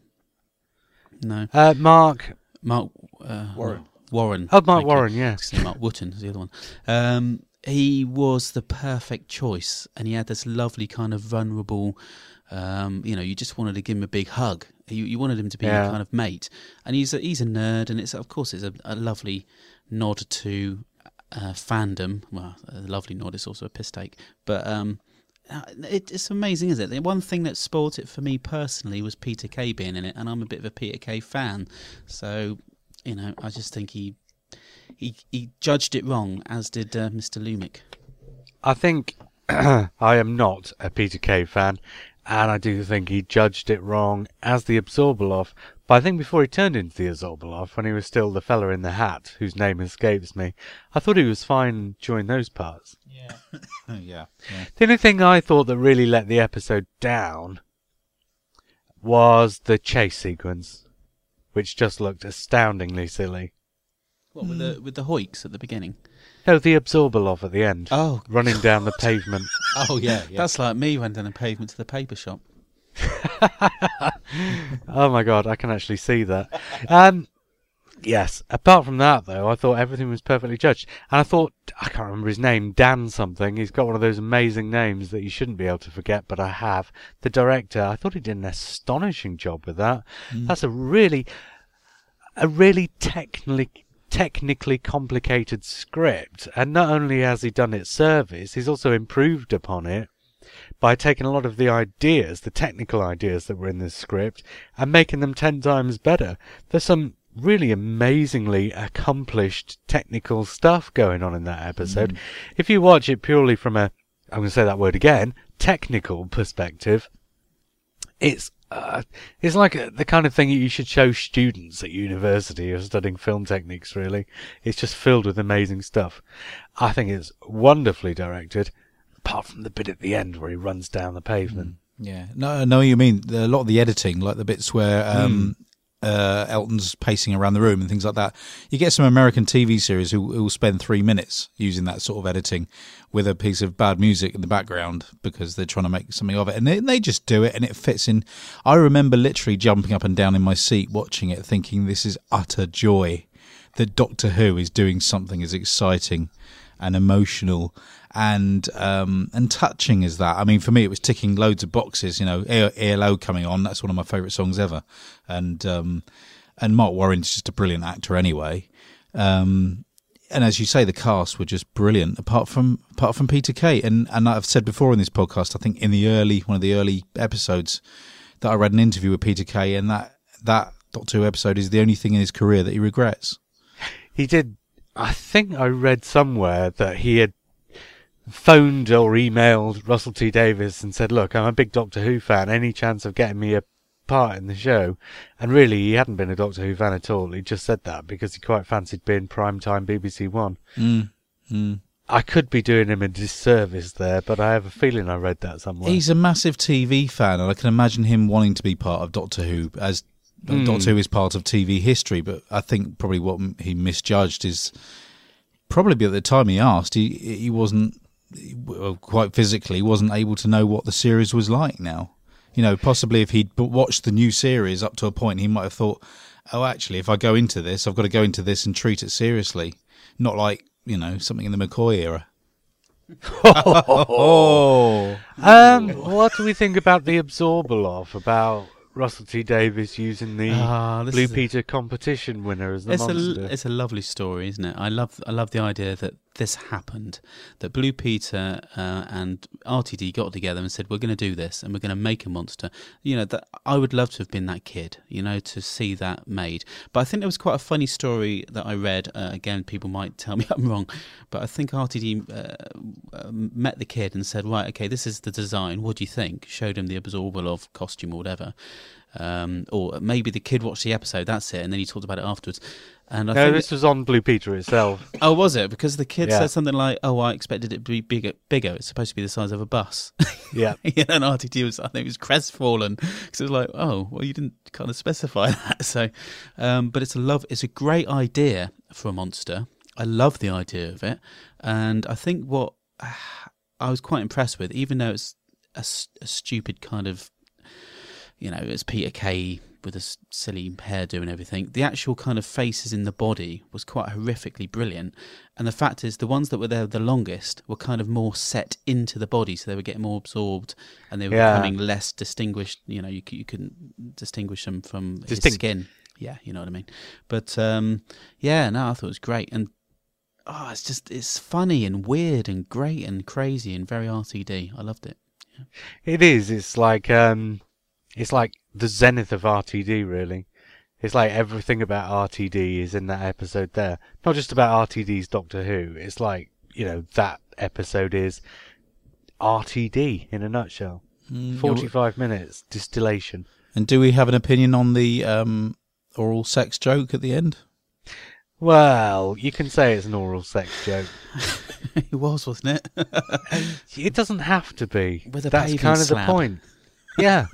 No, Uh, Mark. Mark uh, Warren. Warren. Oh, Mark Thank. Warren. Yeah. Because Mark Wootton is the other one. Um, he was the perfect choice, and he had this lovely kind of vulnerable. Um, you know, you just wanted to give him a big hug. You, you wanted him to be Yeah. your kind of mate, and he's a, he's a nerd, and it's of course it's a, a lovely nod to uh, fandom. Well, a lovely nod. It's also a piss take, but um, it, it's amazing, isn't it? The one thing that spoilt it for me personally was Peter Kay being in it, and I'm a bit of a Peter Kay fan, so you know, I just think he he he judged it wrong, as did uh, Mr. Lumic. I think I am not a Peter Kay fan, and I do think he judged it wrong as the Absorbaloff. But I think before he turned into the Absorbaloff, when he was still the fella in the hat, whose name escapes me, I thought he was fine during those parts. Yeah. yeah. Yeah. The only thing I thought that really let the episode down was the chase sequence, which just looked astoundingly silly. What with the with the Hoix at the beginning? No, the Absorbaloff at the end, Oh, running down the pavement. Oh yeah. yeah. that's like me running down the pavement to the paper shop. Oh my god, I can actually see that. Um, yes. Apart from that, though, I thought everything was perfectly judged, and I thought I can't remember his name, Dan something. He's got one of those amazing names that you shouldn't be able to forget, but I have. The director, I thought he did an astonishing job with that. Mm. That's a really, a really technically technically complicated script, and not only has he done it service, he's also improved upon it by taking a lot of the ideas, the technical ideas that were in this script, and making them ten times better. There's some really amazingly accomplished technical stuff going on in that episode. If you watch it purely from a, I'm going to say that word again, technical perspective, it's uh, it's like uh, the kind of thing you should show students at university who are studying film techniques. Really, it's just filled with amazing stuff. I think it's wonderfully directed, apart from the bit at the end where he runs down the pavement. Yeah, no, what you mean. A lot of the editing, like the bits where um, uh, Elton's pacing around the room and things like that. You get some American TV series who, who will spend three minutes using that sort of editing with a piece of bad music in the background because they're trying to make something of it, and they, they just do it, and it fits in. I remember literally jumping up and down in my seat watching it, thinking this is utter joy that Doctor Who is doing something as exciting and emotional and um, and touching as that. I mean, for me, it was ticking loads of boxes. You know, ELO coming on. That's one of my favourite songs ever. And um, and Marc Warren's just a brilliant actor anyway. Um, and as you say, the cast were just brilliant. Apart from apart from Peter Kay, and and I've said before in this podcast, I think in the early one of the early episodes that I read an interview with Peter Kay, and that that Doctor Who episode is the only thing in his career that he regrets. He did. I think I read somewhere that he had phoned or emailed Russell T Davies and said, "Look, I'm a big Doctor Who fan. Any chance of getting me a part in the show?" And really, he hadn't been a Doctor Who fan at all. He just said that because he quite fancied being primetime BBC One. Mm. Mm. I could be doing him a disservice there, but I have a feeling I read that somewhere. He's a massive TV fan, and I can imagine him wanting to be part of Doctor Who as Hmm. Doctor Who is part of TV history. But I think probably what he misjudged is probably at the time he asked, he he wasn't quite physically wasn't able to know what the series was like. Now, you know, possibly if he'd watched the new series up to a point, he might have thought, "Oh, actually, if I go into this, I've got to go into this and treat it seriously, not like you know something in the McCoy era." oh. Um, what do we think about the Absorbaloff? About Russell T Davies using the Ah, Blue is a- Peter competition winner as the it's monster? a it's a lovely story, isn't it? I love I love the idea that this happened, that Blue Peter uh, and RTD got together and said we're going to do this and we're going to make a monster. You know that I would love to have been that kid, you know, to see that made. But I think there was quite a funny story that I read. Uh, again, people might tell me I'm wrong, but I think RTD uh, uh, met the kid and said, right, okay, this is the design. What do you think? Showed him the Absorbaloff costume or whatever. Um, or maybe the kid watched the episode. That's it, and then he talked about it afterwards. And I no, think this was on Blue Peter itself. Oh, was it? Because the kid Yeah. said something like, "Oh, I expected it to be bigger. Bigger. It's supposed to be the size of a bus." yeah. yeah, and RTD was, I think, it was crestfallen because it was like, "Oh, well, you didn't kind of specify that." So, um, but it's a love. It's a great idea for a monster. I love the idea of it, and I think what I was quite impressed with, even though it's a stupid kind of you know, it's Peter Kay with a silly hairdo and everything. The actual kind of faces in the body was quite horrifically brilliant. And the fact is, the ones that were there the longest were kind of more set into the body, so they were getting more absorbed and they were Yeah. becoming less distinguished. You know, you, you couldn't distinguish them from his skin. Yeah, you know what I mean. But um, yeah, no, I thought it was great. And oh, it's just it's funny and weird and great and crazy and very RTD. I loved it. It is. It's like um, it's like the zenith of RTD. Really, it's like everything about RTD is in that episode there. Not just about RTD's Doctor Who. It's like you know that episode is RTD in a nutshell. Mm, Forty-five minutes distillation. And do we have an opinion on the um, oral sex joke at the end? Well, you can say it's an oral sex joke. it was, wasn't it? It doesn't have to be. With a That's kind of slab. the point. Yeah.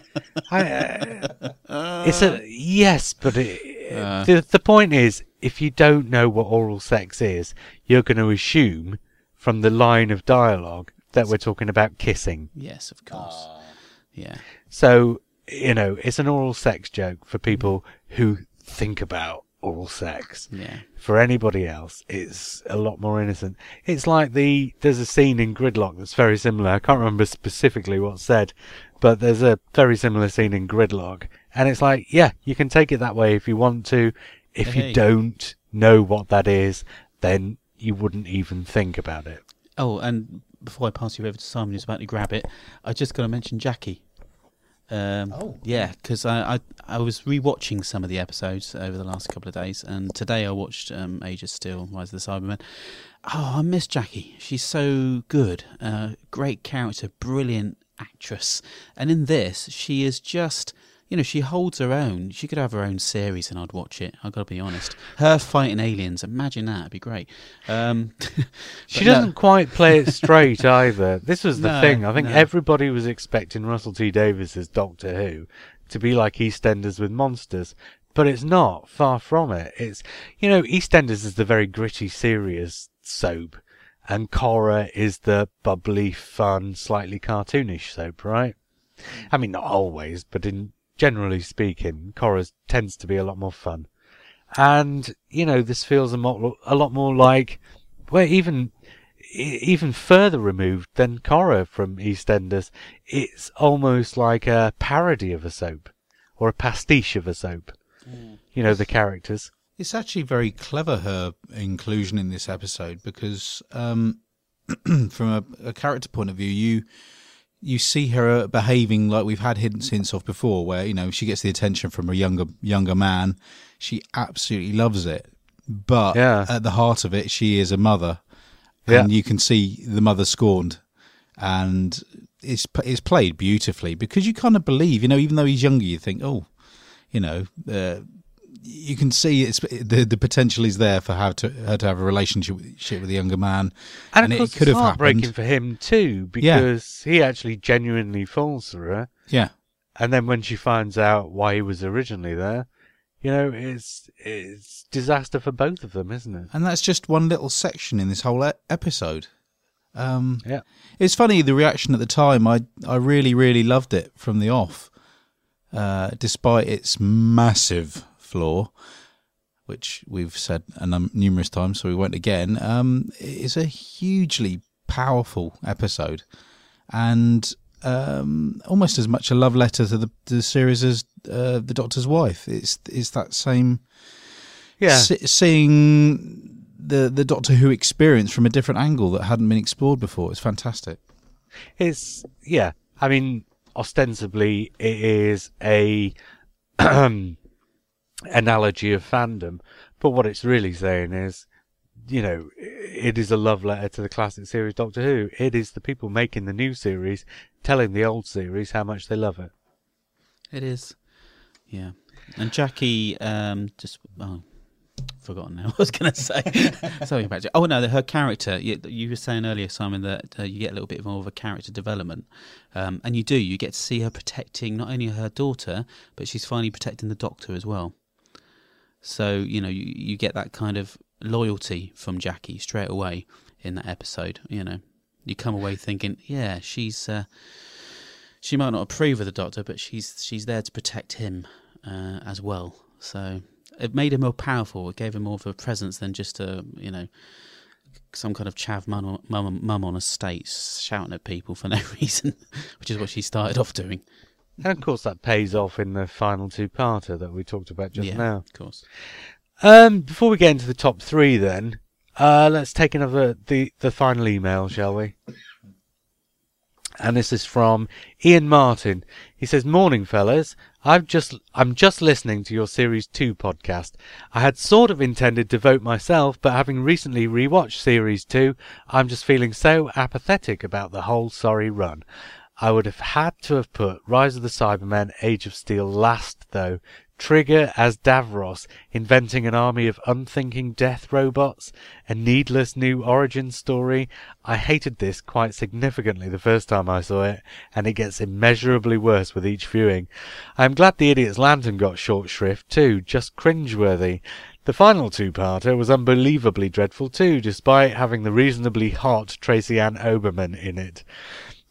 I, uh, it's a yes, but it, Uh. the the point is, if you don't know what oral sex is, you're going to assume from the line of dialogue that we're talking about kissing. yes, of course. Yeah. So you know, it's an oral sex joke for people who think about oral sex. Yeah. For anybody else, it's a lot more innocent. It's like the there's a scene in Gridlock that's very similar. I can't remember specifically what's said, but there's a very similar scene in Gridlock, and it's like, yeah, you can take it that way if you want to. If Hey. you don't know what that is, then you wouldn't even think about it. Oh, and before I pass you over to Simon, who's about to grab it, I just got to mention Jackie. Um, Oh. yeah, because I, I I was rewatching some of the episodes over the last couple of days, and today I watched um, Age of Steel, Rise of the Cybermen. Oh, I miss Jackie. She's so good. Uh, great character, brilliant actress, and in this, she is just. You know, she holds her own. She could have her own series, and I'd watch it. I've got to be honest. Her fighting aliens, imagine that. It'd be great. Um, She doesn't quite play it straight either. This was the No, thing. I think no. everybody was expecting Russell T Davies as Doctor Who to be like EastEnders with monsters, but it's not. Far from it. It's you know EastEnders is the very gritty, serious soap, and Cora is the bubbly, fun, slightly cartoonish soap, right? I mean, not always, but in generally speaking, Cora tends to be a lot more fun. And you know, this feels a, mo- a lot more like, well, even even further removed than Cora from EastEnders. It's almost like a parody of a soap or a pastiche of a soap. Mm. You know, the characters. It's actually very clever her inclusion in this episode because, um, from a, a character point of view, you you see her behaving like we've had hints hints of before, where you know she gets the attention from a younger younger man. She absolutely loves it, but Yeah. at the heart of it, she is a mother, Yeah. and you can see the mother scorned, and it's it's played beautifully because you kind of believe, you know, even though he's younger, you think, oh, you know. Uh, you can see it's the the potential is there for her to her to have a relationship with, with a younger man, And, And of it could it's have heartbreaking happened. for him too, Yeah. because he actually genuinely falls for her. yeah, And then when she finds out why he was originally there, you know, it's it's disaster for both of them, isn't it? and that's just one little section in this whole e- episode. Um, Yeah. it's funny the reaction at the time. I I really really loved it from the off, uh, despite its massive flaw, which we've said num- numerous times, so we won't again. Um, it's a hugely powerful episode, and um, almost as much a love letter to the, to the series as uh, the Doctor's Wife. It's it's that same Yeah. se- seeing the the Doctor Who experience from a different angle that hadn't been explored before. It's fantastic. It's yeah. I mean, ostensibly, it is a analogy of fandom, but what it's really saying is, you know, it is a love letter to the classic series Doctor Who. It is the people making the new series telling the old series how much they love it. It is. Yeah. And Jackie, um, just oh, forgotten now. I was going to say something about. Ja- Oh no, her character. You, you were saying earlier, Simon, that uh, you get a little bit more of a character development, um, and you do. You get to see her protecting not only her daughter, but she's finally protecting the Doctor as well. So you know, you, you get that kind of loyalty from Jackie straight away in that episode. You know, you come away thinking, yeah, she's. Uh, she might not approve of the Doctor, but she's she's there to protect him uh, as well. So it made him more powerful. It gave him more of a presence than just a you know some kind of chav mum, mum, mum on a state shouting at people for no reason, which is what she started off doing. And of course, that pays off in the final two-parter that we talked about just yeah, now. of course. Um, before we get into the top three, then uh, let's take another the the final email, shall we? And this is from Ian Martin. He says, "Morning, fellas. I've just I'm just listening to your series two podcast. I had sort of intended to vote myself, but having recently rewatched series two, I'm just feeling so apathetic about the whole sorry run." I would have had to have put Rise of the Cybermen Age of Steel last, though. Trigger as Davros, inventing an army of unthinking death robots, a needless new origin story. I hated this quite significantly the first time I saw it, and it gets immeasurably worse with each viewing. I am glad the Idiot's Lantern got short shrift too, just cringeworthy. The final two-parter was unbelievably dreadful too, despite having the reasonably hot Tracy Ann Oberman in it.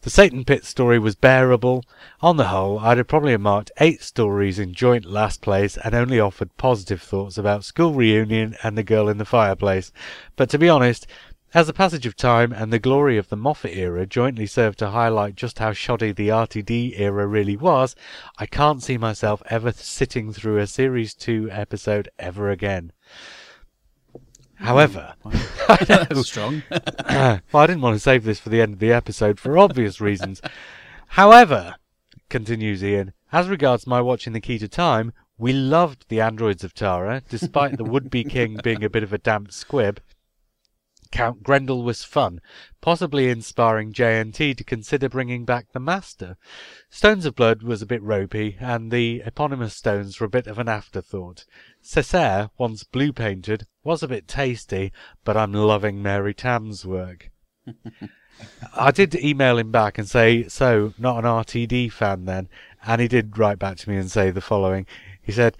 The Satan Pit story was bearable. On the whole, I'd have probably marked eight stories in joint last place and only offered positive thoughts about School Reunion and The Girl in the Fireplace. But to be honest, as the passage of time and the glory of the Moffat era jointly serve to highlight just how shoddy the RTD era really was, I can't see myself ever sitting through a Series 2 episode ever again. However, That's strong. well, I didn't want to save this for the end of the episode for obvious reasons. However, continues Ian, as regards my watching the key to time, we loved the androids of Tara, despite the would-be king being a bit of a damp squib. Count Grendel was fun, possibly inspiring JNT to consider bringing back the Master. Stones of Blood was a bit ropey, and the eponymous stones were a bit of an afterthought. Cessair, once blue painted, was a bit tasty, but I'm loving Mary Tamm's work. I did email him back and say, so, not an RTD fan then? And he did write back to me and say the following. He said,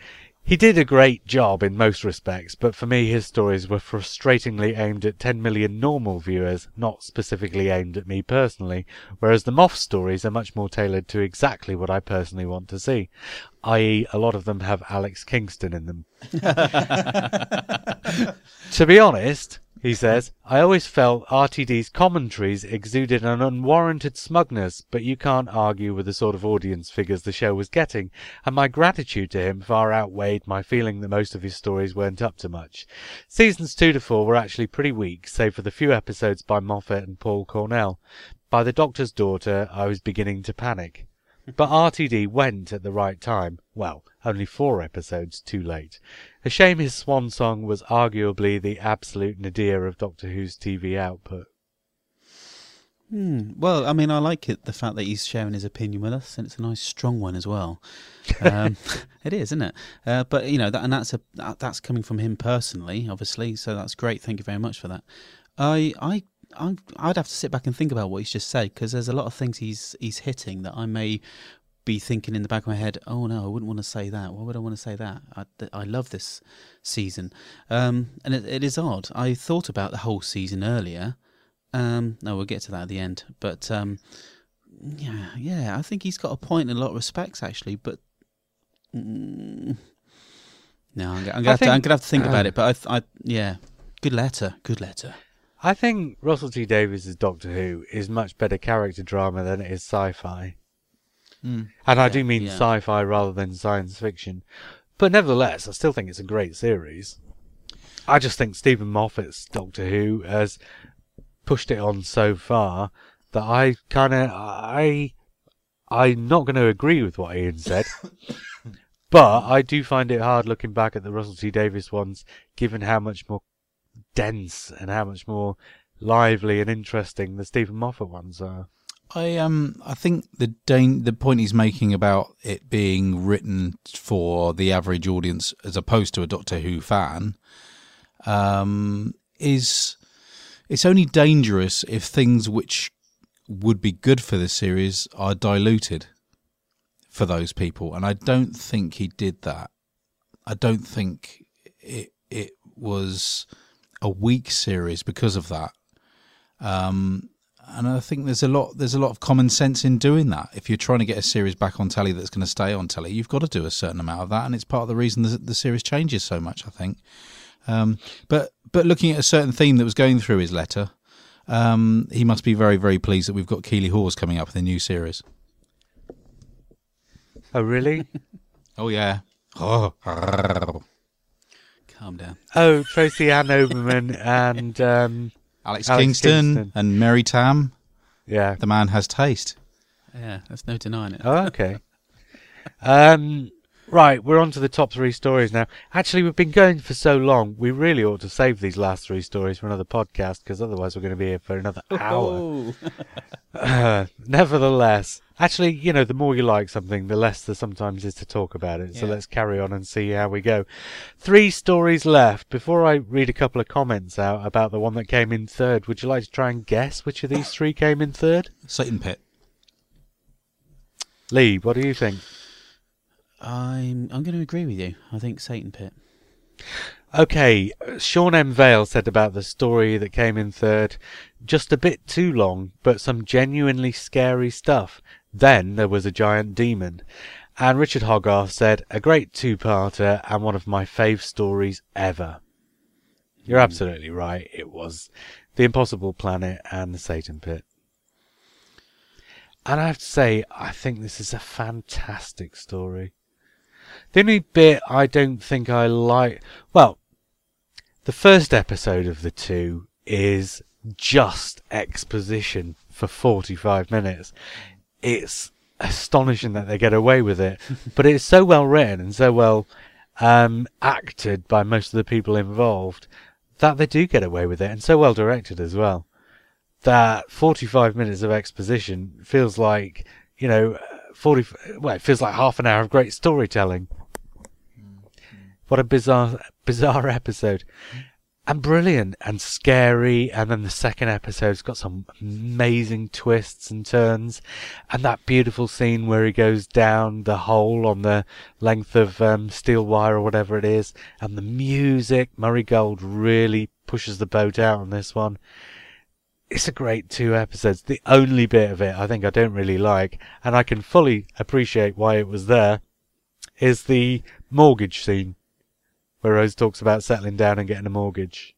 he did a great job in most respects, but for me his stories were frustratingly aimed at 10 million normal viewers, not specifically aimed at me personally, whereas the Moff stories are much more tailored to exactly what I personally want to see, i.e. a lot of them have Alex Kingston in them. to be honest, he says, I always felt RTD's commentaries exuded an unwarranted smugness, but you can't argue with the sort of audience figures the show was getting, and my gratitude to him far outweighed my feeling that most of his stories weren't up to much. Seasons 2 to 4 were actually pretty weak, save for the few episodes by Moffat and Paul Cornell. By The Doctor's Daughter, I was beginning to panic. But RTD went at the right time. Well, only four episodes too late. A shame his swan song was arguably the absolute nadir of Doctor Who's TV output. Hmm. Well, I mean, I like it the fact that he's sharing his opinion with us, and it's a nice, strong one as well. Um, it is, isn't it? Uh, but you know, that, and that's a that, that's coming from him personally, obviously. So that's great. Thank you very much for that. I I. I I'd have to sit back and think about what he's just said because there's a lot of things he's he's hitting that I may be thinking in the back of my head. Oh no, I wouldn't want to say that. Why would I want to say that? I, I love this season, um, and it, it is odd. I thought about the whole season earlier, um, no, we'll get to that at the end. But um, yeah, yeah, I think he's got a point in a lot of respects, actually. But mm, no, I'm, I'm have to. I'm think- gonna have to think about it. But I, I, yeah, good letter, good letter. I think Russell T Davies' Doctor Who is much better character drama than it is sci-fi. Mm. And I do mean yeah. sci-fi rather than science fiction. But nevertheless, I still think it's a great series. I just think Steven Moffat's Doctor Who has pushed it on so far that I kind of I I'm not going to agree with what Ian said. but I do find it hard looking back at the Russell T Davies ones, given how much more dense and how much more lively and interesting the Steven Moffat ones are. I um I think the dan- the point he's making about it being written for the average audience as opposed to a Doctor Who fan um is it's only dangerous if things which would be good for the series are diluted for those people and I don't think he did that. I don't think it it was a weak series because of that. Um and I think there's a lot there's a lot of common sense in doing that. If you're trying to get a series back on telly that's going to stay on telly, you've got to do a certain amount of that, and it's part of the reason the, the series changes so much. I think. Um, but but looking at a certain theme that was going through his letter, um, he must be very very pleased that we've got Keeley Hawes coming up with a new series. Oh, really? Oh yeah. Oh. Calm down. oh, Tracy Ann Oberman and um, Alex, Alex Kingston, Kingston. and Mary Tamm. yeah. The man has taste. Yeah, there's no denying it. Oh, okay. um, right, we're on to the top three stories now. Actually, we've been going for so long, we really ought to save these last three stories for another podcast because otherwise we're going to be here for another hour. Uh, nevertheless, actually, you know, the more you like something, the less there sometimes is to talk about it. So Yeah. let's carry on and see how we go. Three stories left. Before I read a couple of comments out about the one that came in third, would you like to try and guess which of these three came in third? Satan Pit. Lee, what do you think? I'm I'm going to agree with you. I think Satan Pit. Okay, Sean M. Vale said about the story that came in third, just a bit too long, but some genuinely scary stuff. Then there was a giant demon. And Richard Hogarth said, a great two-parter and one of my fave stories ever. You're hmm. absolutely right. It was The Impossible Planet and The Satan Pit. And I have to say, I think this is a fantastic story. The only bit I don't think I like, well, the first episode of the two is just exposition for 45 minutes. It's astonishing that they get away with it, but it's so well written and so well um, acted by most of the people involved that they do get away with it, and so well directed as well. That 45 minutes of exposition feels like, you know, 40, well, it feels like half an hour of great storytelling. What a bizarre, bizarre episode. And brilliant and scary. And then the second episode's got some amazing twists and turns. And that beautiful scene where he goes down the hole on the length of um, steel wire or whatever it is. And the music, Murray Gold really pushes the boat out on this one. It's a great two episodes. The only bit of it I think I don't really like, and I can fully appreciate why it was there, is the mortgage scene where Rose talks about settling down and getting a mortgage,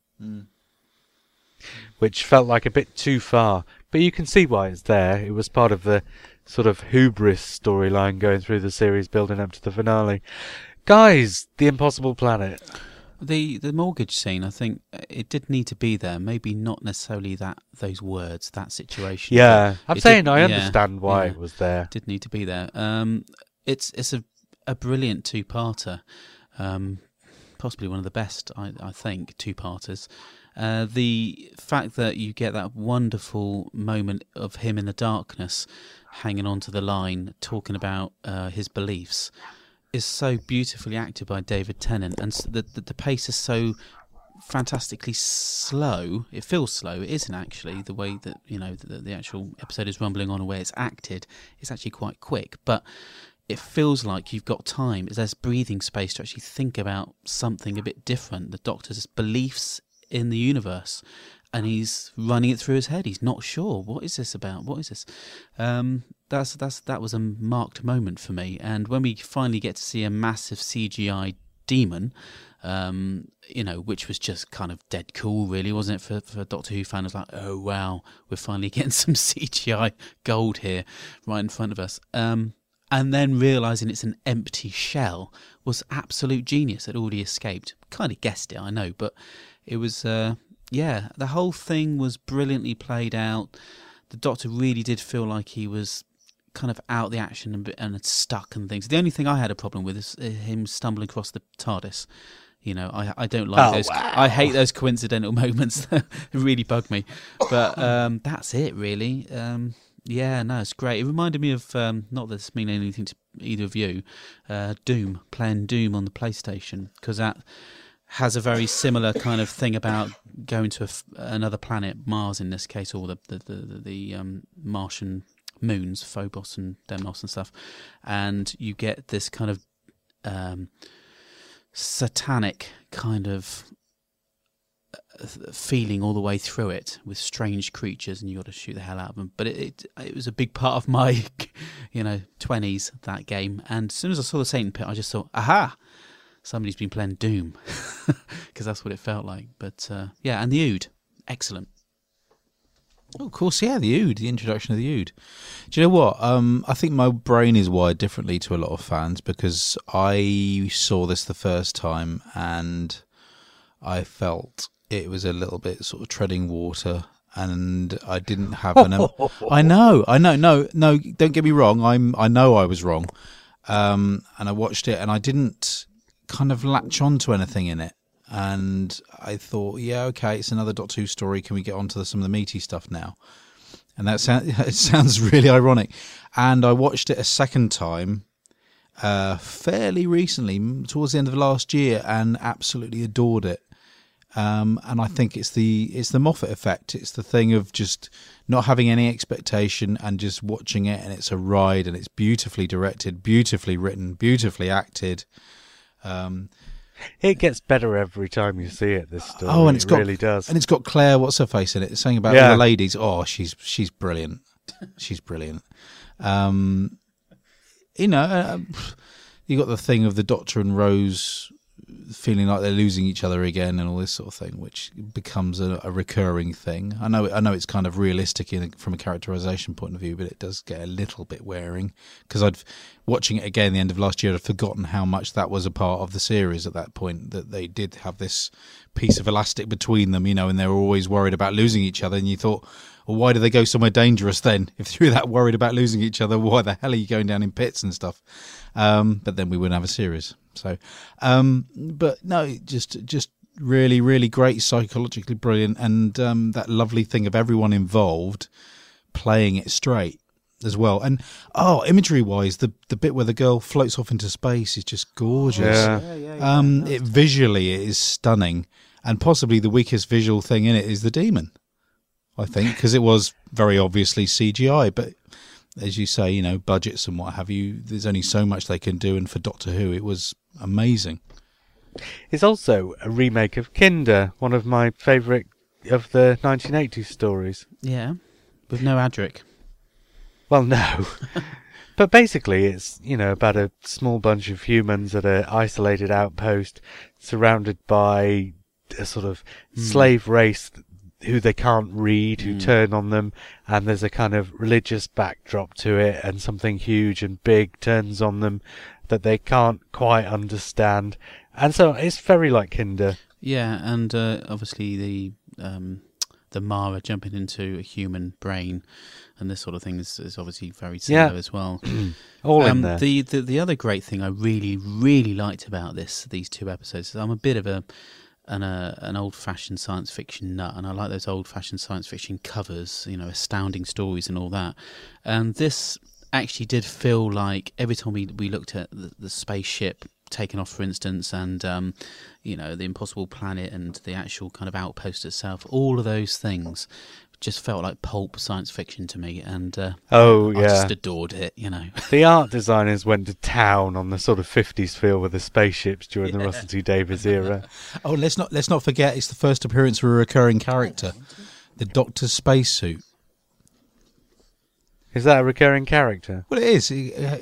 which felt like a bit too far. But you can see why it's there. It was part of the sort of hubris storyline going through the series, building up to the finale. Guys, The Impossible Planet. The the mortgage scene, I think it did need to be there. Maybe not necessarily that those words, that situation. Yeah, I'm it saying did- I yeah, understand why yeah. it was there. It did need to be there. Um, it's it's a a brilliant two parter, um, possibly one of the best I, I think two parters. Uh, the fact that you get that wonderful moment of him in the darkness, hanging onto the line, talking about uh, his beliefs, is so beautifully acted by David Tennant, and the, the the pace is so fantastically slow. It feels slow. It isn't actually the way that you know the, the actual episode is rumbling on, and where it's acted. It's actually quite quick, but it feels like you've got time. There's breathing space to actually think about something a bit different. The Doctor's beliefs in the universe, and he's running it through his head. He's not sure what is this about. What is this? Um, that's that's that was a marked moment for me. And when we finally get to see a massive CGI demon, um, you know, which was just kind of dead cool, really, wasn't it? For for Doctor Who fans, like, oh wow, we're finally getting some CGI gold here, right in front of us. Um, and then realizing it's an empty shell was absolute genius. It already escaped. Kind of guessed it, I know, but it was. Uh, yeah, the whole thing was brilliantly played out. The Doctor really did feel like he was kind of out the action and, and stuck and things. The only thing I had a problem with is uh, him stumbling across the TARDIS. You know, I I don't like Oh, those. wow. I hate those coincidental moments. that really bug me. But um, that's it, really. Um, yeah, no, it's great. It reminded me of um, not that this mean anything to either of you. Uh, Doom, playing Doom on the PlayStation, because that has a very similar kind of thing about going to another planet, Mars in this case, or the the the, the, um, Martian moons, Phobos and Deimos and stuff, and you get this kind of um, satanic kind of feeling all the way through it with strange creatures, and you got to shoot the hell out of them. But it, it it was a big part of my, you know, twenties that game. And as soon as I saw the Satan Pit, I just thought, aha, somebody's been playing Doom, because that's what it felt like. But uh, yeah, and the Ood, excellent. Oh, of course, yeah, the Ood, the introduction of the Ood. Do you know what? Um, I think my brain is wired differently to a lot of fans because I saw this the first time and I felt it was a little bit sort of treading water and I didn't have an. em- I know, I know, no, no. Don't get me wrong. I'm, I know I was wrong, um, and I watched it and I didn't kind of latch on to anything in it. And I thought, yeah, okay, it's another Doctor Who story. Can we get on to some of the meaty stuff now? And that sound, it sounds really ironic. And I watched it a second time uh, fairly recently, towards the end of last year, and absolutely adored it. Um, and I think it's the it's the Moffat effect. It's the thing of just not having any expectation and just watching it, and it's a ride, and it's beautifully directed, beautifully written, beautifully acted. Um, It gets better every time you see it. This story. Oh, and it's it got really does. and it's got Claire. What's her face in it? Saying about Yeah. the ladies. Oh, she's she's brilliant. She's brilliant. Um, you know, uh, you got the thing of the Doctor and Rose feeling like they're losing each other again, and all this sort of thing, which becomes a, a recurring thing. I know, I know, it's kind of realistic in, from a characterization point of view, but it does get a little bit wearing because I'd watching it again the end of last year. I'd forgotten how much that was a part of the series at that point. That they did have this piece of elastic between them, you know, and they were always worried about losing each other. And you thought, well, why do they go somewhere dangerous then? If you're that worried about losing each other, why the hell are you going down in pits and stuff? Um, but then we wouldn't have a series. So, um, but no, just just really, really great, psychologically brilliant, and um, that lovely thing of everyone involved playing it straight as well. And oh, imagery wise, the the bit where the girl floats off into space is just gorgeous. Yeah. Um, it visually it is stunning, and possibly the weakest visual thing in it is the demon. I think because it was very obviously CGI, but as you say, you know, budgets and what have you. There's only so much they can do, and for Doctor Who, it was amazing. It's also a remake of Kinda, one of my favourite of the 1980s stories. Yeah, with no Adric. Well, no. but basically, it's, you know, about a small bunch of humans at an isolated outpost surrounded by a sort of hmm. slave race th- who they can't read, who turn on them, and there's a kind of religious backdrop to it, and something huge and big turns on them that they can't quite understand. And so it's very like Kinda. Yeah, and uh, obviously the um, the Mara jumping into a human brain and this sort of thing is, is obviously very similar Yeah. as well. All in Um, there. The, the the other great thing I really really liked about this these two episodes is I'm a bit of a an uh, an old fashioned science fiction nut, and I like those old fashioned science fiction covers, you know, astounding stories and all that. And this actually did feel like every time we we looked at the, the spaceship taken off, for instance, and um, you know the impossible planet and the actual kind of outpost itself, all of those things just felt like pulp science fiction to me, and uh, Oh, I yeah. just adored it, you know. The art designers went to town on the sort of 50s feel with the spaceships during the Yeah. Russell T Davies era. Oh, let's not let's not forget it's the first appearance of a recurring character, the Doctor's spacesuit. Is that a recurring character? Well, it is. It, uh,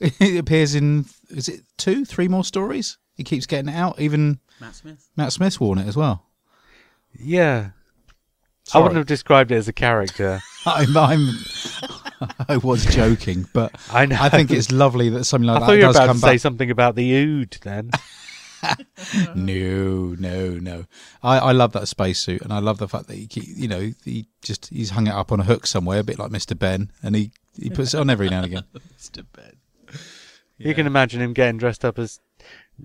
it appears in is it two, three more stories? He keeps getting it out. Even Matt Smith. Matt Smith's worn it as well. Yeah. I wouldn't have described it as a character. I'm, I'm I was joking, but I know. I think it's lovely that something I like thought that you were does about come to say something about the Ood then. No, no, no. I, I love that spacesuit, and I love the fact that he, you know, he just he's hung it up on a hook somewhere, a bit like Mister Benn, and he he puts it on every now and again. Mr. Benn. You can imagine him getting dressed up as,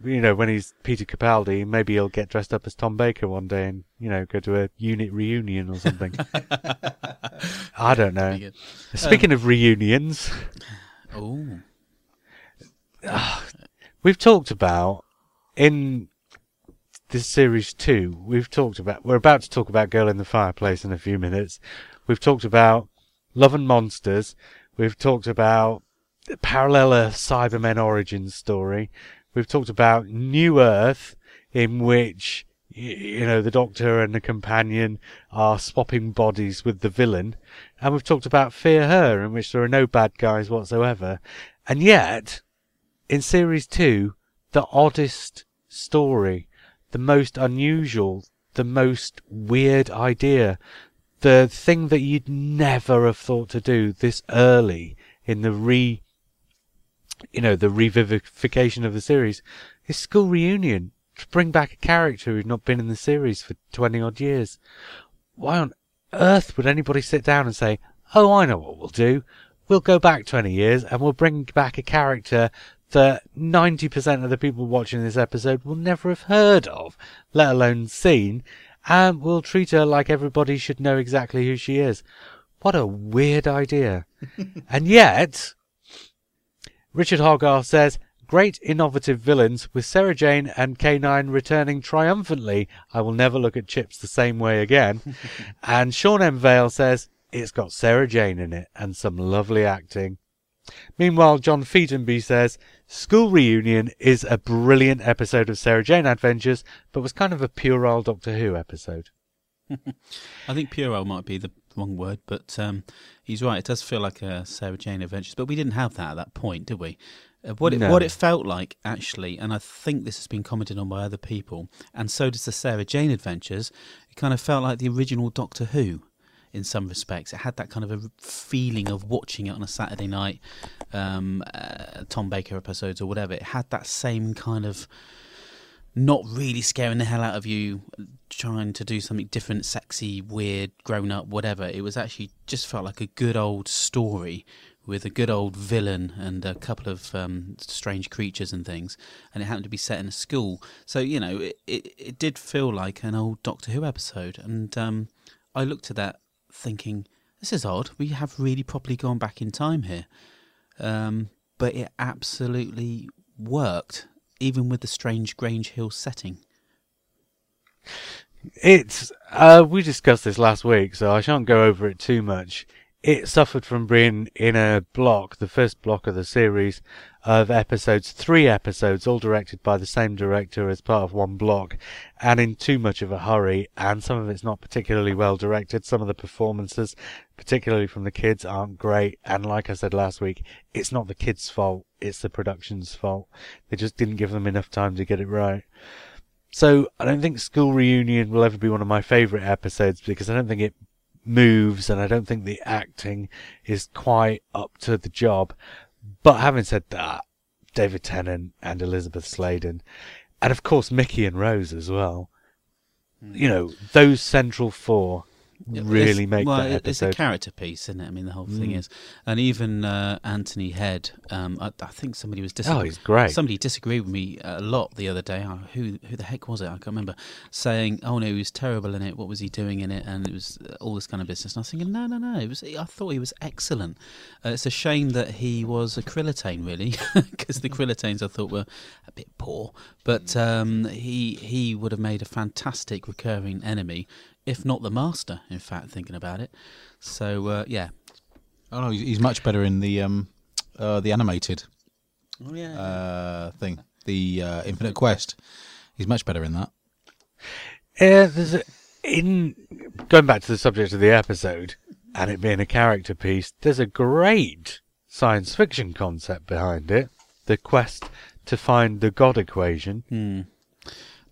you know, when he's Peter Capaldi, maybe he'll get dressed up as Tom Baker one day and, you know, go to a unit reunion or something. I don't know. Speaking um, of reunions, Oh, we've talked about in this series two. We've talked about. We're about to talk about Girl in the Fireplace in a few minutes. We've talked about Love and Monsters. We've talked about the parallel uh, Cybermen origin story. We've talked about New Earth, in which you know, the Doctor and the companion are swapping bodies with the villain, and we've talked about Fear Her, in which there are no bad guys whatsoever, and yet in series two, the oddest story, the most unusual, the most weird idea, the thing that you'd never have thought to do this early in the re, you know, the revivification of the series is school reunion to bring back a character who'd not been in the series for 20 odd years. Why on earth would anybody sit down and say, Oh, I know what we'll do. We'll go back 20 years and we'll bring back a character that 90% of the people watching this episode will never have heard of, let alone seen, and we'll treat her like everybody should know exactly who she is. What a weird idea. and yet, Richard Hogarth says, Great innovative villains with Sarah Jane and K9 returning triumphantly. I will never look at Chips the same way again. and Sean M. Vale says, It's got Sarah Jane in it and some lovely acting. Meanwhile, John Featonby says, School Reunion is a brilliant episode of Sarah Jane Adventures, but was kind of a puerile Doctor Who episode. I think puerile might be the wrong word, but um, he's right. It does feel like a Sarah Jane Adventures, but we didn't have that at that point, did we? Uh, what it, No. what it felt like actually, and I think this has been commented on by other people, and so does the Sarah Jane Adventures. It kind of felt like the original Doctor Who in some respects. It had that kind of a feeling of watching it on a Saturday night, um, uh, Tom Baker episodes or whatever. It had that same kind of not really scaring the hell out of you, trying to do something different, sexy, weird, grown up, whatever. It was actually just felt like a good old story with a good old villain and a couple of um, strange creatures and things, and it happened to be set in a school. So you know, it it, it did feel like an old Doctor Who episode, and um, I looked at that thinking, this is odd. We have really properly gone back in time here, um, but it absolutely worked, even with the strange Grange Hill setting. It's uh, we discussed this last week, so I shan't go over it too much. It suffered from being in a block, the first block of the series of episodes, three episodes, all directed by the same director as part of one block, and in too much of a hurry, and some of it's not particularly well directed. Some of the performances, particularly from the kids, aren't great, and like I said last week, it's not the kids' fault, it's the production's fault. They just didn't give them enough time to get it right. So I don't think School Reunion will ever be one of my favourite episodes because I don't think it moves and I don't think the acting is quite up to the job. But having said that, David Tennant and Elizabeth Sladen, and of course Mickey and Rose as well. Hmm. You know, those central four really It's- make well, that it- It's a character piece, isn't it? I mean, the whole thing Mm. is, and even uh, Anthony Head. Um, I, I think somebody was oh, he's great. Somebody disagreed with me a lot the other day. Oh, who who the heck was it? I can't remember. Saying, "Oh no, he was terrible in it. What was he doing in it?" And it was uh, all this kind of business. And I was thinking, no, no, no. It was. I thought he was excellent. Uh, it's a shame that he was a Krillitane, really, because the Krillitanes I thought were a bit poor. But um, he he would have made a fantastic recurring enemy, if not the master. In fact, thinking about it. So uh, yeah. Oh no, he's, he's much better in the um, uh, the animated Oh yeah. uh, thing, the uh, Infinite Quest. He's much better in that. Yeah, there's a, in going back to the subject of the episode and it being a character piece, there's a great science fiction concept behind it. The quest to find the God equation. Hmm.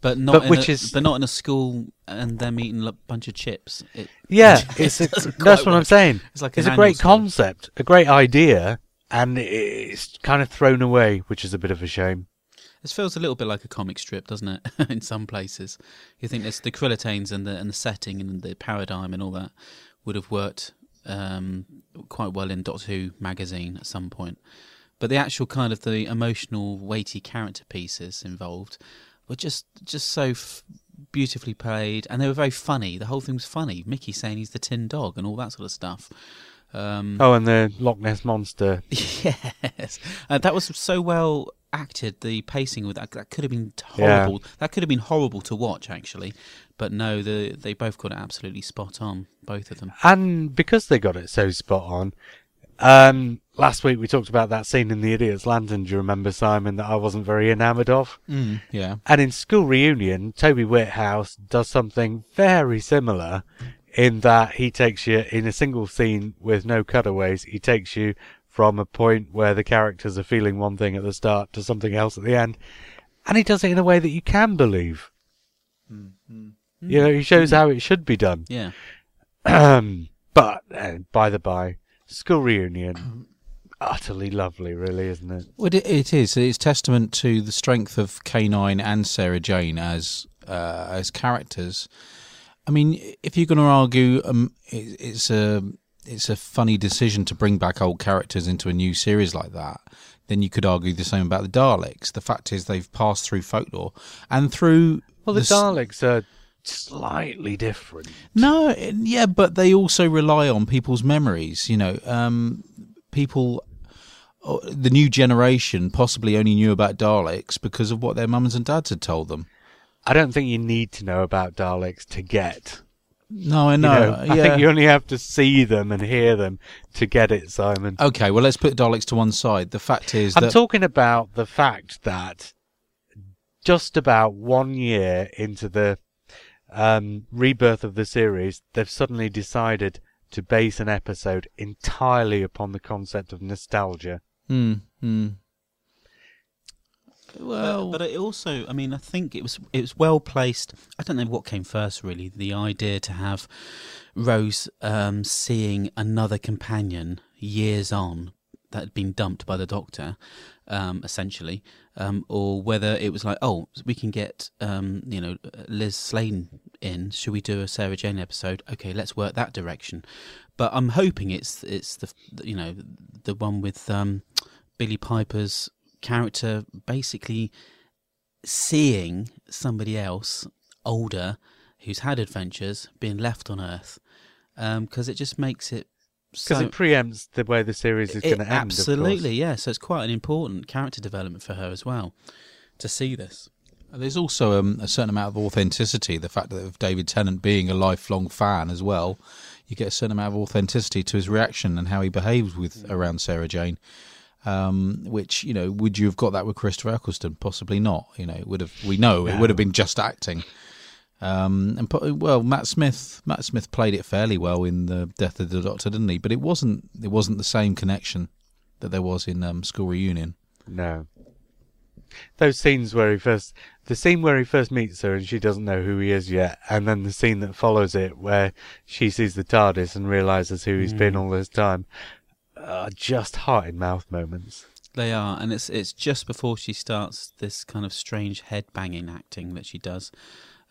But not, But in which a, is- but not in a school and them eating a bunch of chips. It, Yeah, it it's a, that's what I'm saying. It's like It's a great story. concept, a great idea, and it's kind of thrown away, which is a bit of a shame. This feels a little bit like a comic strip, doesn't it? in some places, you think there's the Krillitanes and the and the setting and the paradigm and all that would have worked um, quite well in Doctor Who magazine at some point, but the actual kind of the emotional, weighty character pieces involved were just just so f- beautifully played, and they were very funny. The whole thing was funny. Mickey saying he's the Tin Dog and all that sort of stuff. Um, Oh, and the Loch Ness monster. Yes, uh, that was so well acted. The pacing with that, that could have been Yeah. horrible. That could have been horrible to watch, actually. But no, the they both got it absolutely spot on, both of them. And because they got it so spot on, Um, last week we talked about that scene in The Idiot's Lantern. Do you remember, Simon, that I wasn't very enamoured of? Mm, yeah. And in School Reunion, Toby Whithouse does something very similar in that he takes you in a single scene with no cutaways. He takes you from a point where the characters are feeling one thing at the start to something else at the end. And he does it in a way that you can believe. You know, he shows how it should be done. Yeah. but, uh, by the by, School Reunion, utterly lovely, really, isn't it? Well, it, it is. It's testament to the strength of K9 and Sarah Jane as uh, as characters. I mean, if you're going to argue, um, it, it's a it's a funny decision to bring back old characters into a new series like that. Then you could argue the same about the Daleks. The fact is, they've passed through folklore and through. Well, the s- Daleks are slightly different. No, yeah, but they also rely on people's memories. You know, um, people, uh, the new generation possibly only knew about Daleks because of what their mums and dads had told them. I don't think you need to know about Daleks to get. No, I You know. know, I yeah. think you only have to see them and hear them to get it, Simon. Okay, well, let's put Daleks to one side. The fact is I'm that talking about the fact that just about one year into the um, rebirth of the series, they've suddenly decided to base an episode entirely upon the concept of nostalgia. Hmm, hmm. Well, but, but it also, I mean, I think it was it was well placed. I don't know what came first, really. The idea to have Rose um, seeing another companion years on that had been dumped by the Doctor, um, essentially, um, or whether it was like, oh, we can get um, you know Liz Slane in. Should we do a Sarah Jane episode? Okay, let's work that direction. But I'm hoping it's it's the you know the one with um, Billie Piper's character basically seeing somebody else older who's had adventures being left on Earth because it just makes it Because so it preempts the way the series is going to end. of absolutely yeah so it's quite an important character development for her as well to see this there's also um, a certain amount of authenticity. The fact that of David Tennant being a lifelong fan as well, you get a certain amount of authenticity to his reaction and how he behaves with around Sarah Jane. Um, which you know, would you have got that with Christopher Eccleston? Possibly not. You know, it would have. We know it would have been just acting. Um, and po- well, Matt Smith, Matt Smith played it fairly well in the Death of the Doctor, didn't he? But it wasn't. It wasn't the same connection that there was in um, School Reunion. No. Those scenes where he first, the scene where he first meets her and she doesn't know who he is yet, and then the scene that follows it where she sees the TARDIS and realizes who he's been all this time, are just heart in mouth moments. They are, and it's it's just before she starts this kind of strange head banging acting that she does.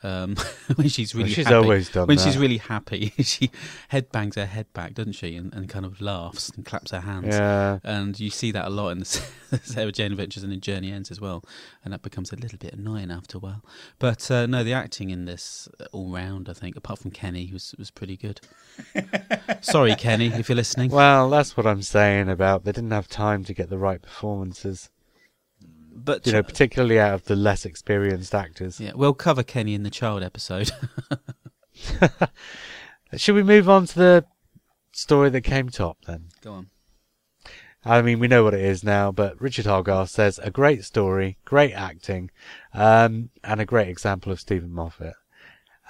Um, when she's really she's happy. always done when that. she's really happy, she headbangs her head back, doesn't she, and, and kind of laughs and claps her hands. Yeah. And you see that a lot in the Sarah Jane Adventures and in Journey Ends as well, and that becomes a little bit annoying after a while. But uh, no, the acting in this uh, all round, I think, apart from Kenny, was was pretty good. Sorry, Kenny, if you're listening. Well, that's what I'm saying about they didn't have time to get the right performances. But You know, particularly out of the less experienced actors. yeah, we'll cover Kenny in the child episode. Should we move on to the story that came top then? Go on. I mean, we know what it is now, but Richard Hogarth says a great story, great acting, um, and a great example of Steven Moffat.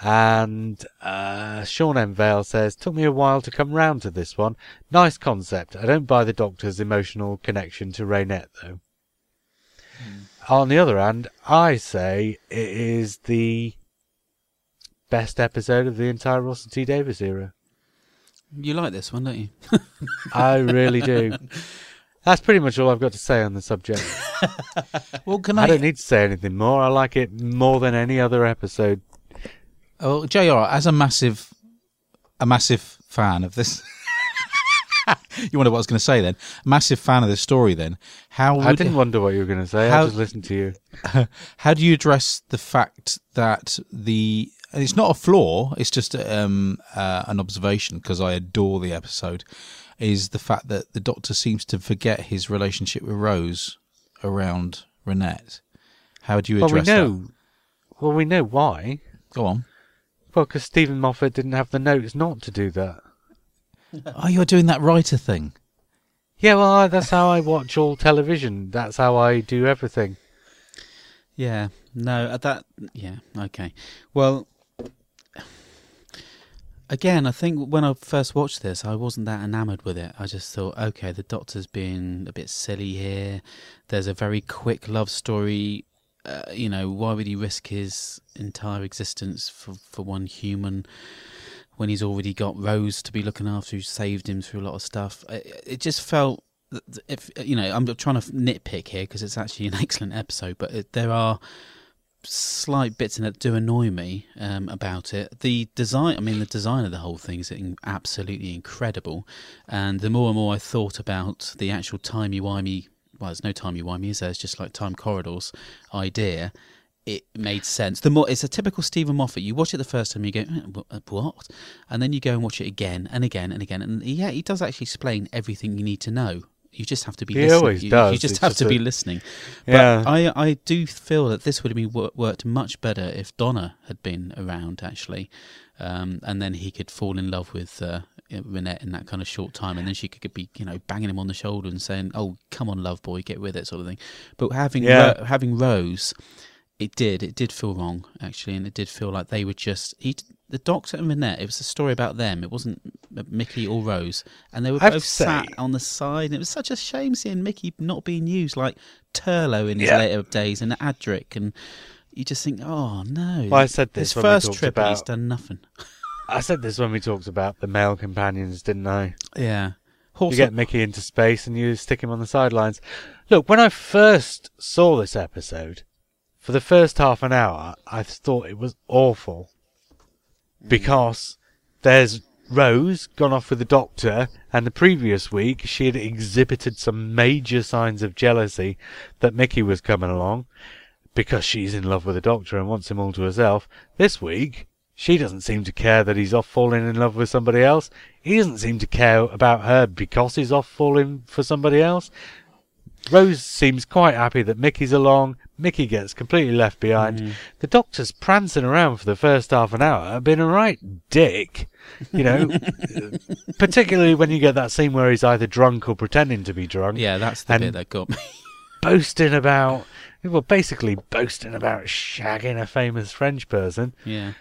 And uh, Sean M. Vale says, took me a while to come round to this one. Nice concept. I don't buy the Doctor's emotional connection to Reinette, though. On the other hand, I say it is the best episode of the entire Russell T Davies era. You like this one, don't you? I really do. That's pretty much all I've got to say on the subject. Well, can I I don't need to say anything more. I like it more than any other episode. Oh, Jr. As a massive, a massive fan of this. you wonder what I was going to say then? Massive fan of this story. Then how would, I didn't wonder what you were going to say. How- I just listened to you. how do you address the fact that the and it's not a flaw it's just um, uh, an observation because i adore the episode is the fact that the doctor seems to forget his relationship with rose around reinette how do you address Well, we know. Well, we know why. go on Well, because Steven Moffat didn't have the notes not to do that. Oh you're doing that writer thing Yeah, well, I- that's how I watch all television. That's how I do everything. Yeah, no, uh, that, yeah, okay. Well, again, I think when I first watched this, I wasn't that enamoured with it. I just thought, okay, the Doctor's being a bit silly here. There's a very quick love story. Uh, you know, why would he risk his entire existence for, for one human when he's already got Rose to be looking after, who saved him through a lot of stuff? It, it just felt if you know, I'm trying to nitpick here because it's actually an excellent episode, but it, there are slight bits in it that do annoy me um, about it. The design, I mean, the design of the whole thing is absolutely incredible. And the more and more I thought about the actual timey wimey, well, there's no timey wimey, is there? It's just like time corridors idea. It made sense. The more it's a typical Steven Moffat. You watch it the first time, you go, "Eh, "What?" and then you go and watch it again and again and again. And yeah, he does actually explain everything you need to know. You just have to be He listening. always you, does. You just It's have just to be a- listening. But Yeah. I, I do feel that this would have been wor- worked much better if Donna had been around, actually. Um, and then he could fall in love with uh, Reinette in that kind of short time. And then she could be, you know, banging him on the shoulder and saying, oh, come on, love boy, get with it, sort of thing. But having, Yeah. Ro- having Rose, it did. It did feel wrong, actually. And it did feel like they were just. He, the Doctor and Reinette, it was a story about them. It wasn't Mickey or Rose. And they were both say- sat on the side. And it was such a shame seeing Mickey not being used like Turlough in his Yeah. later days and Adric. And you just think, oh no. Well, I said this His when we first talked trip, about- he's done nothing. I said this when we talked about the male companions, didn't I? Yeah. You Horse get Mickey into space and you stick him on the sidelines. Look, when I first saw this episode, for the first half an hour, I thought it was awful. Mm. Because there's Rose gone off with the doctor, and the previous week she had exhibited some major signs of jealousy that Mickey was coming along because she's in love with the doctor and wants him all to herself. This week, she doesn't seem to care that he's off falling in love with somebody else. He doesn't seem to care about her because he's off falling for somebody else. Rose seems quite happy that Mickey's along. Mickey gets completely left behind. Mm. The doctor's prancing around for the first half an hour, being a right dick. You know, particularly when you get that scene where he's either drunk or pretending to be drunk Yeah, that's the bit that got me. boasting about, well, basically boasting about shagging a famous French person. yeah.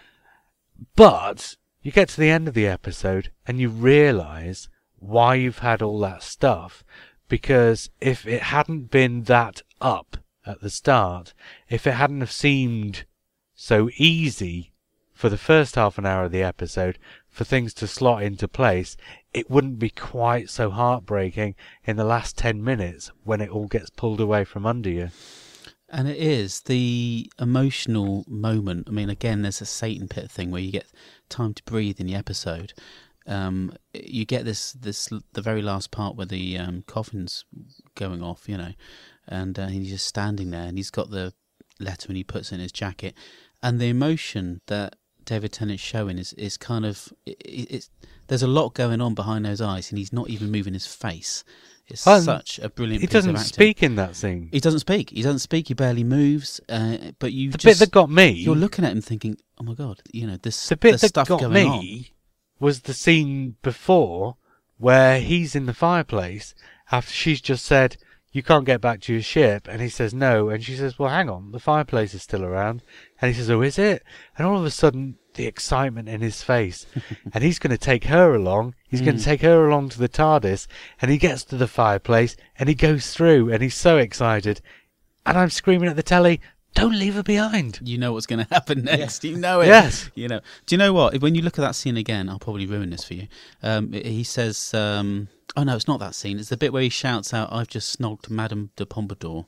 But you get to the end of the episode and you realise why you've had all that stuff. Because if it hadn't been that up at the start, if it hadn't have seemed so easy for the first half an hour of the episode for things to slot into place, it wouldn't be quite so heartbreaking in the last 10 minutes when it all gets pulled away from under you. And it is the emotional moment. I mean, again, there's a Satan pit thing where you get time to breathe in the episode. Um, you get this, this the very last part where the um, coffin's going off, you know, and uh, he's just standing there, and he's got the letter, and he puts it in his jacket, and the emotion that David Tennant's showing is is kind of it, it's there's a lot going on behind those eyes, and he's not even moving his face. It's Um, such a brilliant. He piece doesn't acting. speak in that scene. He doesn't speak. He doesn't speak. He barely moves. Uh, but you The just bit that got me. you're looking at him thinking, "Oh my god, you know this. The bit that stuff got going me on." Was the scene before where he's in the fireplace after she's just said, You can't get back to your ship. And he says, No. And she says, Well, hang on, the fireplace is still around. And he says, Oh, is it? And all of a sudden, the excitement in his face. and he's going to take her along. He's going to hmm. take her along to the TARDIS. And he gets to the fireplace and he goes through and he's so excited. And I'm screaming at the telly, Don't leave her behind. You know what's going to happen next. You know it. Yes. You know. Do you know what? When you look at that scene again, I'll probably ruin this for you. Um, he says, um, "Oh no, it's not that scene. It's the bit where he shouts out, "I've just snogged Madame de Pompadour."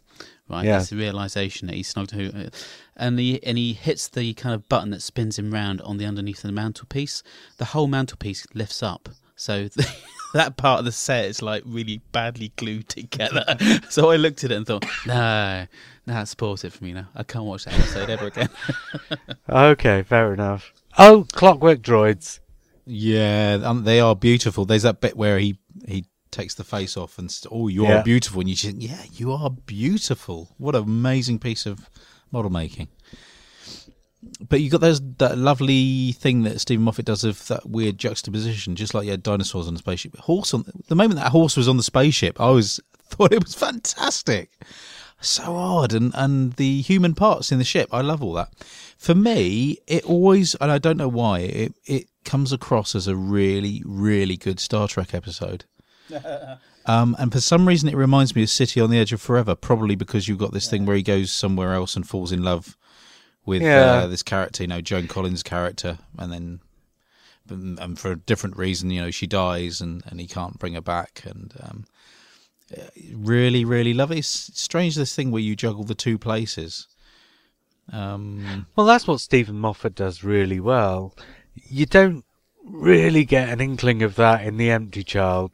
Right. Yeah. It's the realization that he snogged who, and he and he hits the kind of button that spins him round on the underneath of the mantelpiece. The whole mantelpiece lifts up. So that part of the set is like really badly glued together. so I looked at it and thought, no, no, that's spoils it for me now. I can't watch that episode ever again. Okay, fair enough. Oh, clockwork droids. Yeah, um, they are beautiful. There's that bit where he he takes the face off and st- oh, you Yeah. are beautiful, and you just yeah, you are beautiful. What an amazing piece of model making. But you got those that lovely thing that Steven Moffat does of that weird juxtaposition, just like you had dinosaurs on a spaceship. Horse on the moment that horse was on the spaceship, I was thought it was fantastic, so odd, and and the human parts in the ship, I love all that. For me, it always, and I don't know why, it it comes across as a really really good Star Trek episode. Um, and for some reason, it reminds me of City on the Edge of Forever. Probably because you've got this thing where he goes somewhere else and falls in love with Yeah. uh, this character, you know, Joan Collins' character, and then, and for a different reason, you know, she dies and, and he can't bring her back. And um, uh, really, really love it. It's strange this thing where you juggle the two places. Um, Well, that's what Steven Moffat does really well. You don't really get an inkling of that in The Empty Child.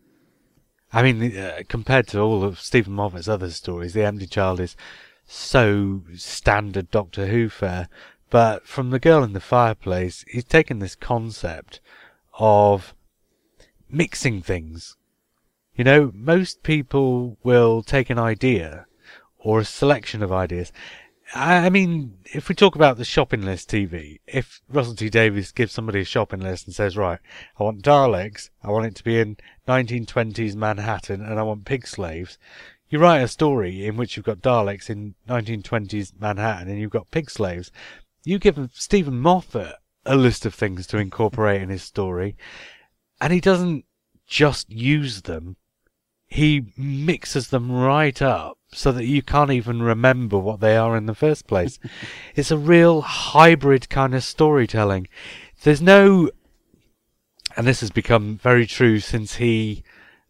I mean, uh, compared to all of Steven Moffat's other stories, The Empty Child is so standard Doctor Who fare. But from The Girl in the Fireplace, he's taken this concept of mixing things. You know, most people will take an idea or a selection of ideas. I mean, if we talk about the shopping list TV, if Russell T Davies gives somebody a shopping list and says, right, I want Daleks, I want it to be in 1920s Manhattan, and I want pig slaves, you write a story in which you've got Daleks in 1920s Manhattan and you've got pig slaves. You give Steven Moffat a list of things to incorporate in his story, and he doesn't just use them, he mixes them right up so that you can't even remember what they are in the first place. it's a real hybrid kind of storytelling. There's no, and this has become very true since he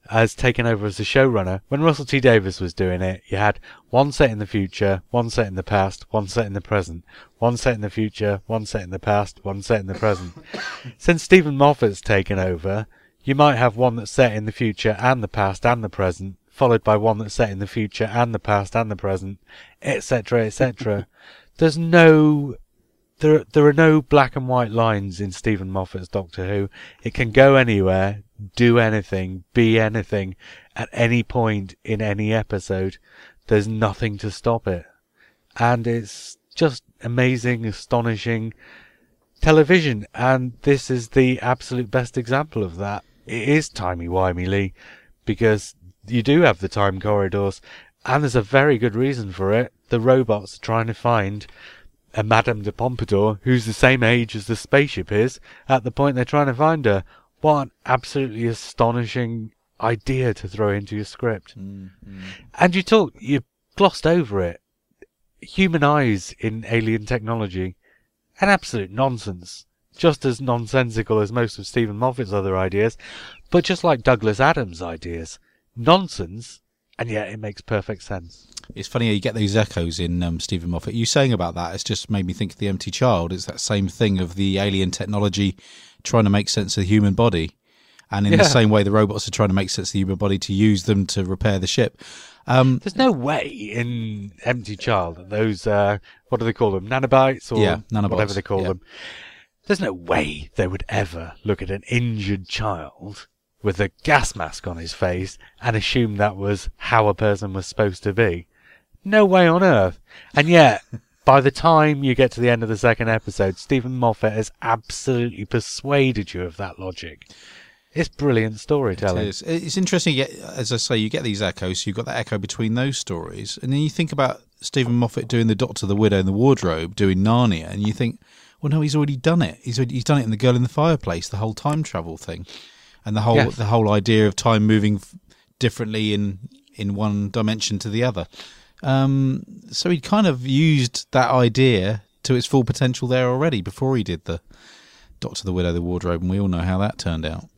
has taken over as the showrunner. When Russell T Davies was doing it, you had one set in the future, one set in the past, one set in the present, one set in the future, one set in the past, one set in the present. Since Steven Moffat's taken over, you might have one that's set in the future and the past and the present, followed by one that's set in the future and the past and the present, etc., etc. There's no, there, there are no black and white lines in Steven Moffat's Doctor Who. It can go anywhere, do anything, be anything, at any point in any episode. There's nothing to stop it. And it's just amazing, astonishing television. And this is the absolute best example of that. It is timey-wimey Lee, because you do have the time corridors and there's a very good reason for it. The robots are trying to find a Madame de Pompadour who's the same age as the spaceship is at the point they're trying to find her. What an absolutely astonishing idea to throw into your script. And you talk, you glossed over it. Human eyes in alien technology. An absolute nonsense. Just as nonsensical as most of Steven Moffat's other ideas, but just like Douglas Adams' ideas. Nonsense, and yet it makes perfect sense. It's funny how you get these echoes in um, Steven Moffat. You saying about that, it's just made me think of The Empty Child. It's that same thing of the alien technology trying to make sense of the human body. And in Yeah. the same way, the robots are trying to make sense of the human body to use them to repair the ship. Um, There's no way in Empty Child that those, uh, what do they call them? Nanobites or Yeah, nanobots, whatever they call yeah. them. There's no way they would ever look at an injured child with a gas mask on his face and assume that was how a person was supposed to be. No way on earth. And yet, by the time you get to the end of the second episode, Steven Moffat has absolutely persuaded you of that logic. It's brilliant storytelling. is. It's interesting. As I say, you get these echoes. You've got that echo between those stories, and then you think about Steven Moffat doing the Doctor, the Widow, and the Wardrobe, doing Narnia, and you think, well, no, he's already done it. He's already, he's done it in the Girl in the Fireplace, the whole time travel thing, and the whole Yes. the whole idea of time moving differently in in one dimension to the other. Um, so he'd kind of used that idea to its full potential there already before he did the Doctor, the Widow, the Wardrobe, and we all know how that turned out.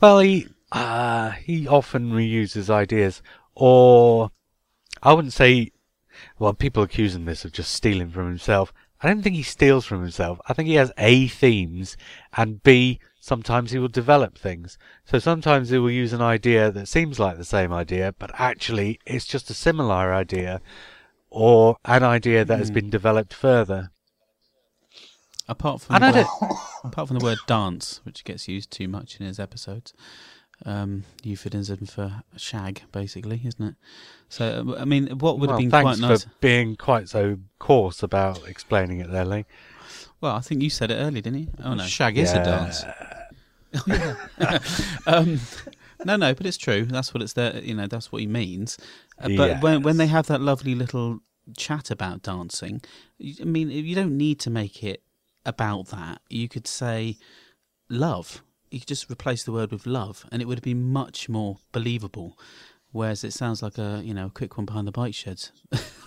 Well, he uh, he often reuses ideas, or I wouldn't say. Well, people accuse him this of just stealing from himself. I don't think he steals from himself. I think he has A themes, and B sometimes he will develop things. So sometimes he will use an idea that seems like the same idea, but actually it's just a similar idea, or an idea that has been developed further. Apart from And the word, apart from the word dance, which gets used too much in his episodes, um, euphemism for shag, basically, isn't it? So, I mean, what would well, have been quite nice. for being quite so coarse about explaining it there, Lee. Well, I think you said it earlier, didn't you? Oh no. Shag is Yeah. a dance. um, no, no, but it's true. That's what it's there. You know, that's what he means. Uh, but Yes. when when they have that lovely little chat about dancing, I mean, you don't need to make it about that. You could say love. You could just replace the word with love, and it would be much more believable. Whereas it sounds like a you know quick one behind the bike sheds,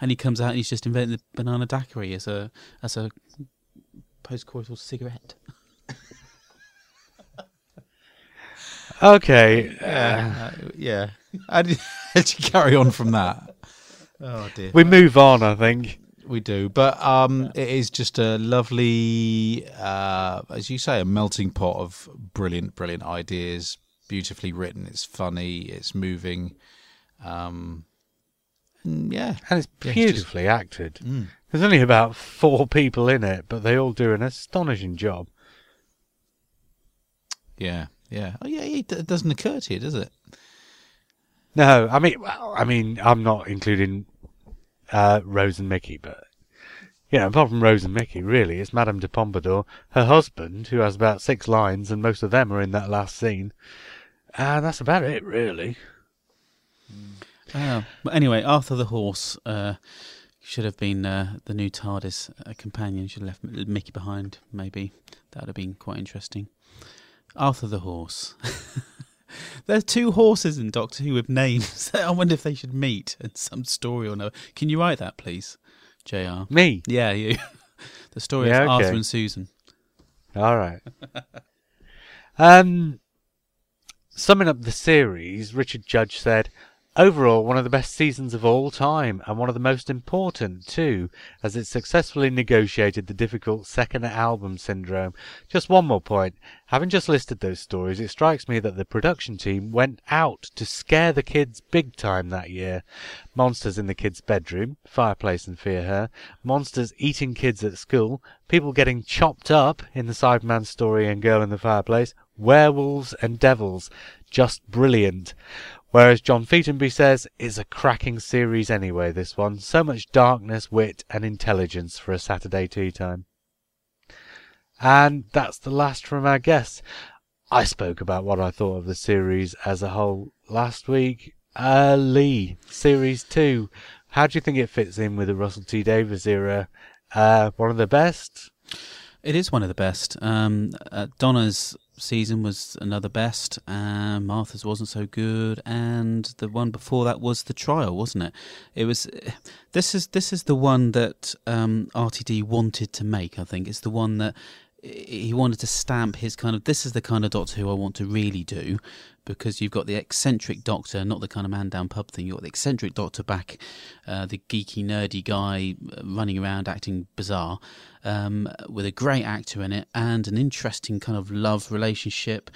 and he comes out and he's just invented the banana daiquiri as a as a post-coital cigarette. Okay. Yeah, uh, yeah. How did, you carry on from that? Oh dear. We move on, I think. We do, but um, it is just a lovely, uh, as you say, a melting pot of brilliant, brilliant ideas. Beautifully written. It's funny. It's moving. Um, and yeah, And it's Yeah, it's just- beautifully acted. Mm. There's only about four people in it, but they all do an astonishing job. yeah, yeah. Oh, yeah. It doesn't occur to you, does it? No, I mean, well, I mean, I'm not including uh, Rose and Mickey, but you know, apart from Rose and Mickey, really, it's Madame de Pompadour, her husband, who has about six lines, and most of them are in that last scene. And that's about it, really. Oh. But anyway, Arthur the horse uh, should have been uh, the new TARDIS uh, companion. Should have left Mickey behind, maybe. That would have been quite interesting. Arthur the horse. there are two horses in Doctor Who with names. I wonder if they should meet in some story or no. Can you write that, please, JR? Me. Yeah, you. the story Yeah, of okay. Arthur and Susan. All right. um, summing up the series, Richard Judge said, Overall, one of the best seasons of all time, and one of the most important, too, as it successfully negotiated the difficult second album syndrome. Just one more point. Having just listed those stories, it strikes me that the production team went out to scare the kids big time that year. Monsters in the kids' bedroom, Fireplace and Fear Her, monsters eating kids at school, people getting chopped up in the Cyberman story and Girl in the Fireplace, werewolves and devils. Just brilliant. Whereas John Featonby says, it's a cracking series anyway, this one. So much darkness, wit, and intelligence for a Saturday tea time. And that's the last from our guests. I spoke about what I thought of the series as a whole last week. Uh, Lee, Series 2. How do you think it fits in with the Russell T Davies era? Uh, one of the best? It is one of the best. Um, uh, Donna's season was another best. Um, Martha's wasn't so good, and the one before that was the trial, wasn't it? It was. This is this is the one that um, RTD wanted to make. I think it's the one that he wanted to stamp his kind of. This is the kind of Doctor Who I want to really do, because you've got the eccentric Doctor, not the kind of man down pub thing. You've got the eccentric Doctor back, uh, the geeky nerdy guy uh, running around acting bizarre um, with a great actor in it and an interesting kind of love relationship.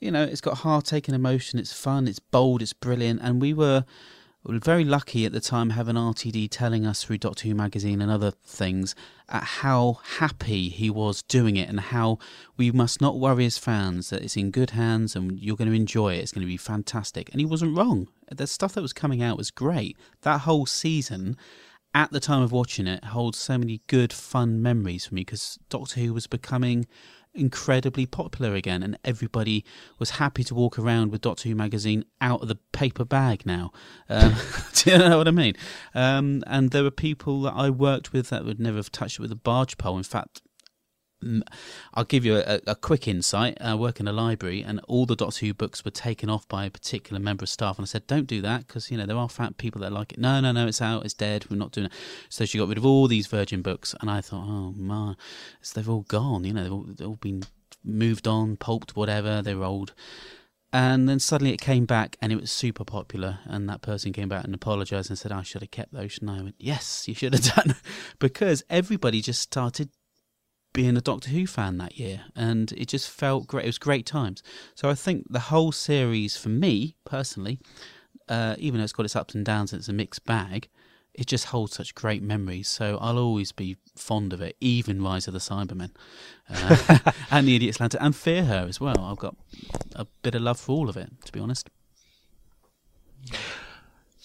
You know, it's got heartache and emotion. It's fun. It's bold. It's brilliant. And we were we were very lucky at the time having RTD telling us through Doctor Who magazine and other things at how happy he was doing it and how we must not worry as fans that it's in good hands and you're going to enjoy it. It's going to be fantastic. And he wasn't wrong. The stuff that was coming out was great. That whole season at the time of watching it holds so many good fun memories for me because Doctor Who was becoming incredibly popular again and everybody was happy to walk around with Doctor Who magazine out of the paper bag now. Um, do you know what I mean? Um, and there were people that I worked with that would never have touched it with a barge pole. In fact I'll give you a, a quick insight. I work in a library, and all the Doctor Who books were taken off by a particular member of staff. And I said, "Don't do that, because you know there are fat people that like it." No, no, no, it's out, it's dead. We're not doing it. So she got rid of all these Virgin books, and I thought, "Oh my, so they've all gone. You know, they've all, they've all been moved on, pulped, whatever. They're old." And then suddenly it came back, and it was super popular. And that person came back and apologized and said, "I should have kept those." I? I went, "Yes, you should have done," because everybody just started being a Doctor Who fan that year, and it just felt great. It was great times. So I think the whole series, for me personally, uh, even though it's got its ups and downs and it's a mixed bag, it just holds such great memories. So I'll always be fond of it, even Rise of the Cybermen, uh, and the Idiot's Lantern, and Fear Her as well. I've got a bit of love for all of it, to be honest.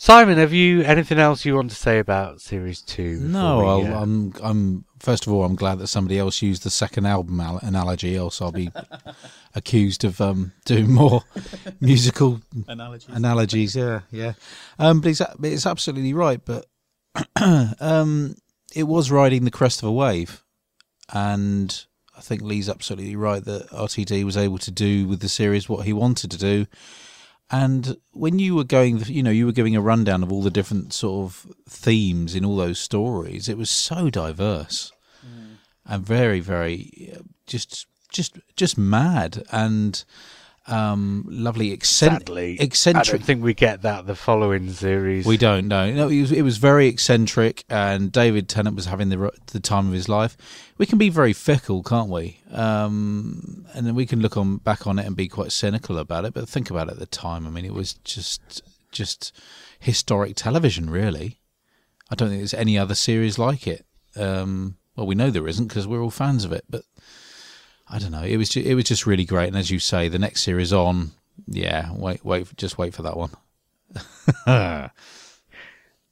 Simon, have you anything else you want to say about series two? No, we, I'll, uh, I'm. I'm. First of all, I'm glad that somebody else used the second album al- analogy. Else, I'll be accused of um, doing more musical Analogies. analogies. Yeah, yeah. Um, but it's it's absolutely right. But um, it was riding the crest of a wave, and I think Lee's absolutely right that RTD was able to do with the series what he wanted to do. And when you were going, you know, you were giving a rundown of all the different sort of themes in all those stories. It was so diverse and very, very uh, just, just, just mad and um, lovely, accent- sadly, I don't think we get that the following series. We don't know. No, it was, it was very eccentric, and David Tennant was having the the time of his life. We can be very fickle, can't we? Um, and then we can look on back on it and be quite cynical about it. But think about it at the time. I mean, it was just just historic television, really. I don't think there's any other series like it. Um, well, we know there isn't because we're all fans of it, but I don't know. It was ju- it was just really great. And as you say, the next series on, yeah, wait, wait, just wait for that one.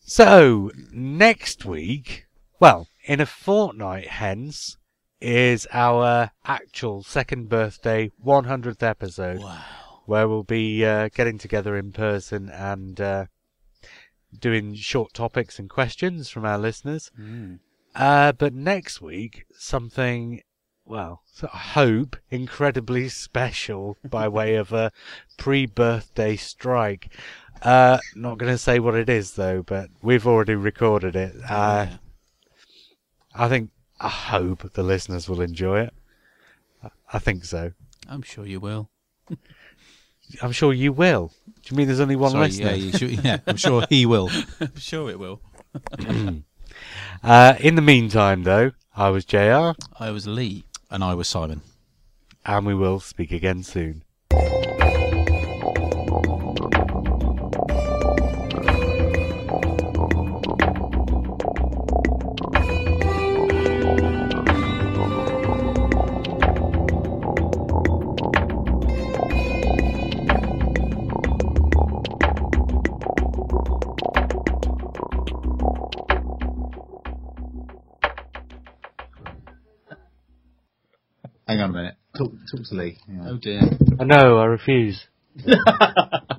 So next week, well, in a fortnight hence, is our actual second birthday 100th episode, Wow. where we'll be uh, getting together in person and uh, doing short topics and questions from our listeners. Mm. Uh, but next week, something, well, so I hope incredibly special by way of a pre-birthday strike. Uh, not going to say what it is though, but we've already recorded it. Uh, Yeah. I think, I hope the listeners will enjoy it. I- think so. I'm sure you will. I'm sure you will. Do you mean there's only one Sorry, listener? yeah, yeah, I'm sure he will. I'm sure it will. Uh, in the meantime, though, I was JR, I was Lee. And I was Simon. and we will speak again soon. Hang on. Talk, talk to Lee. Oh dear. I know, I refuse.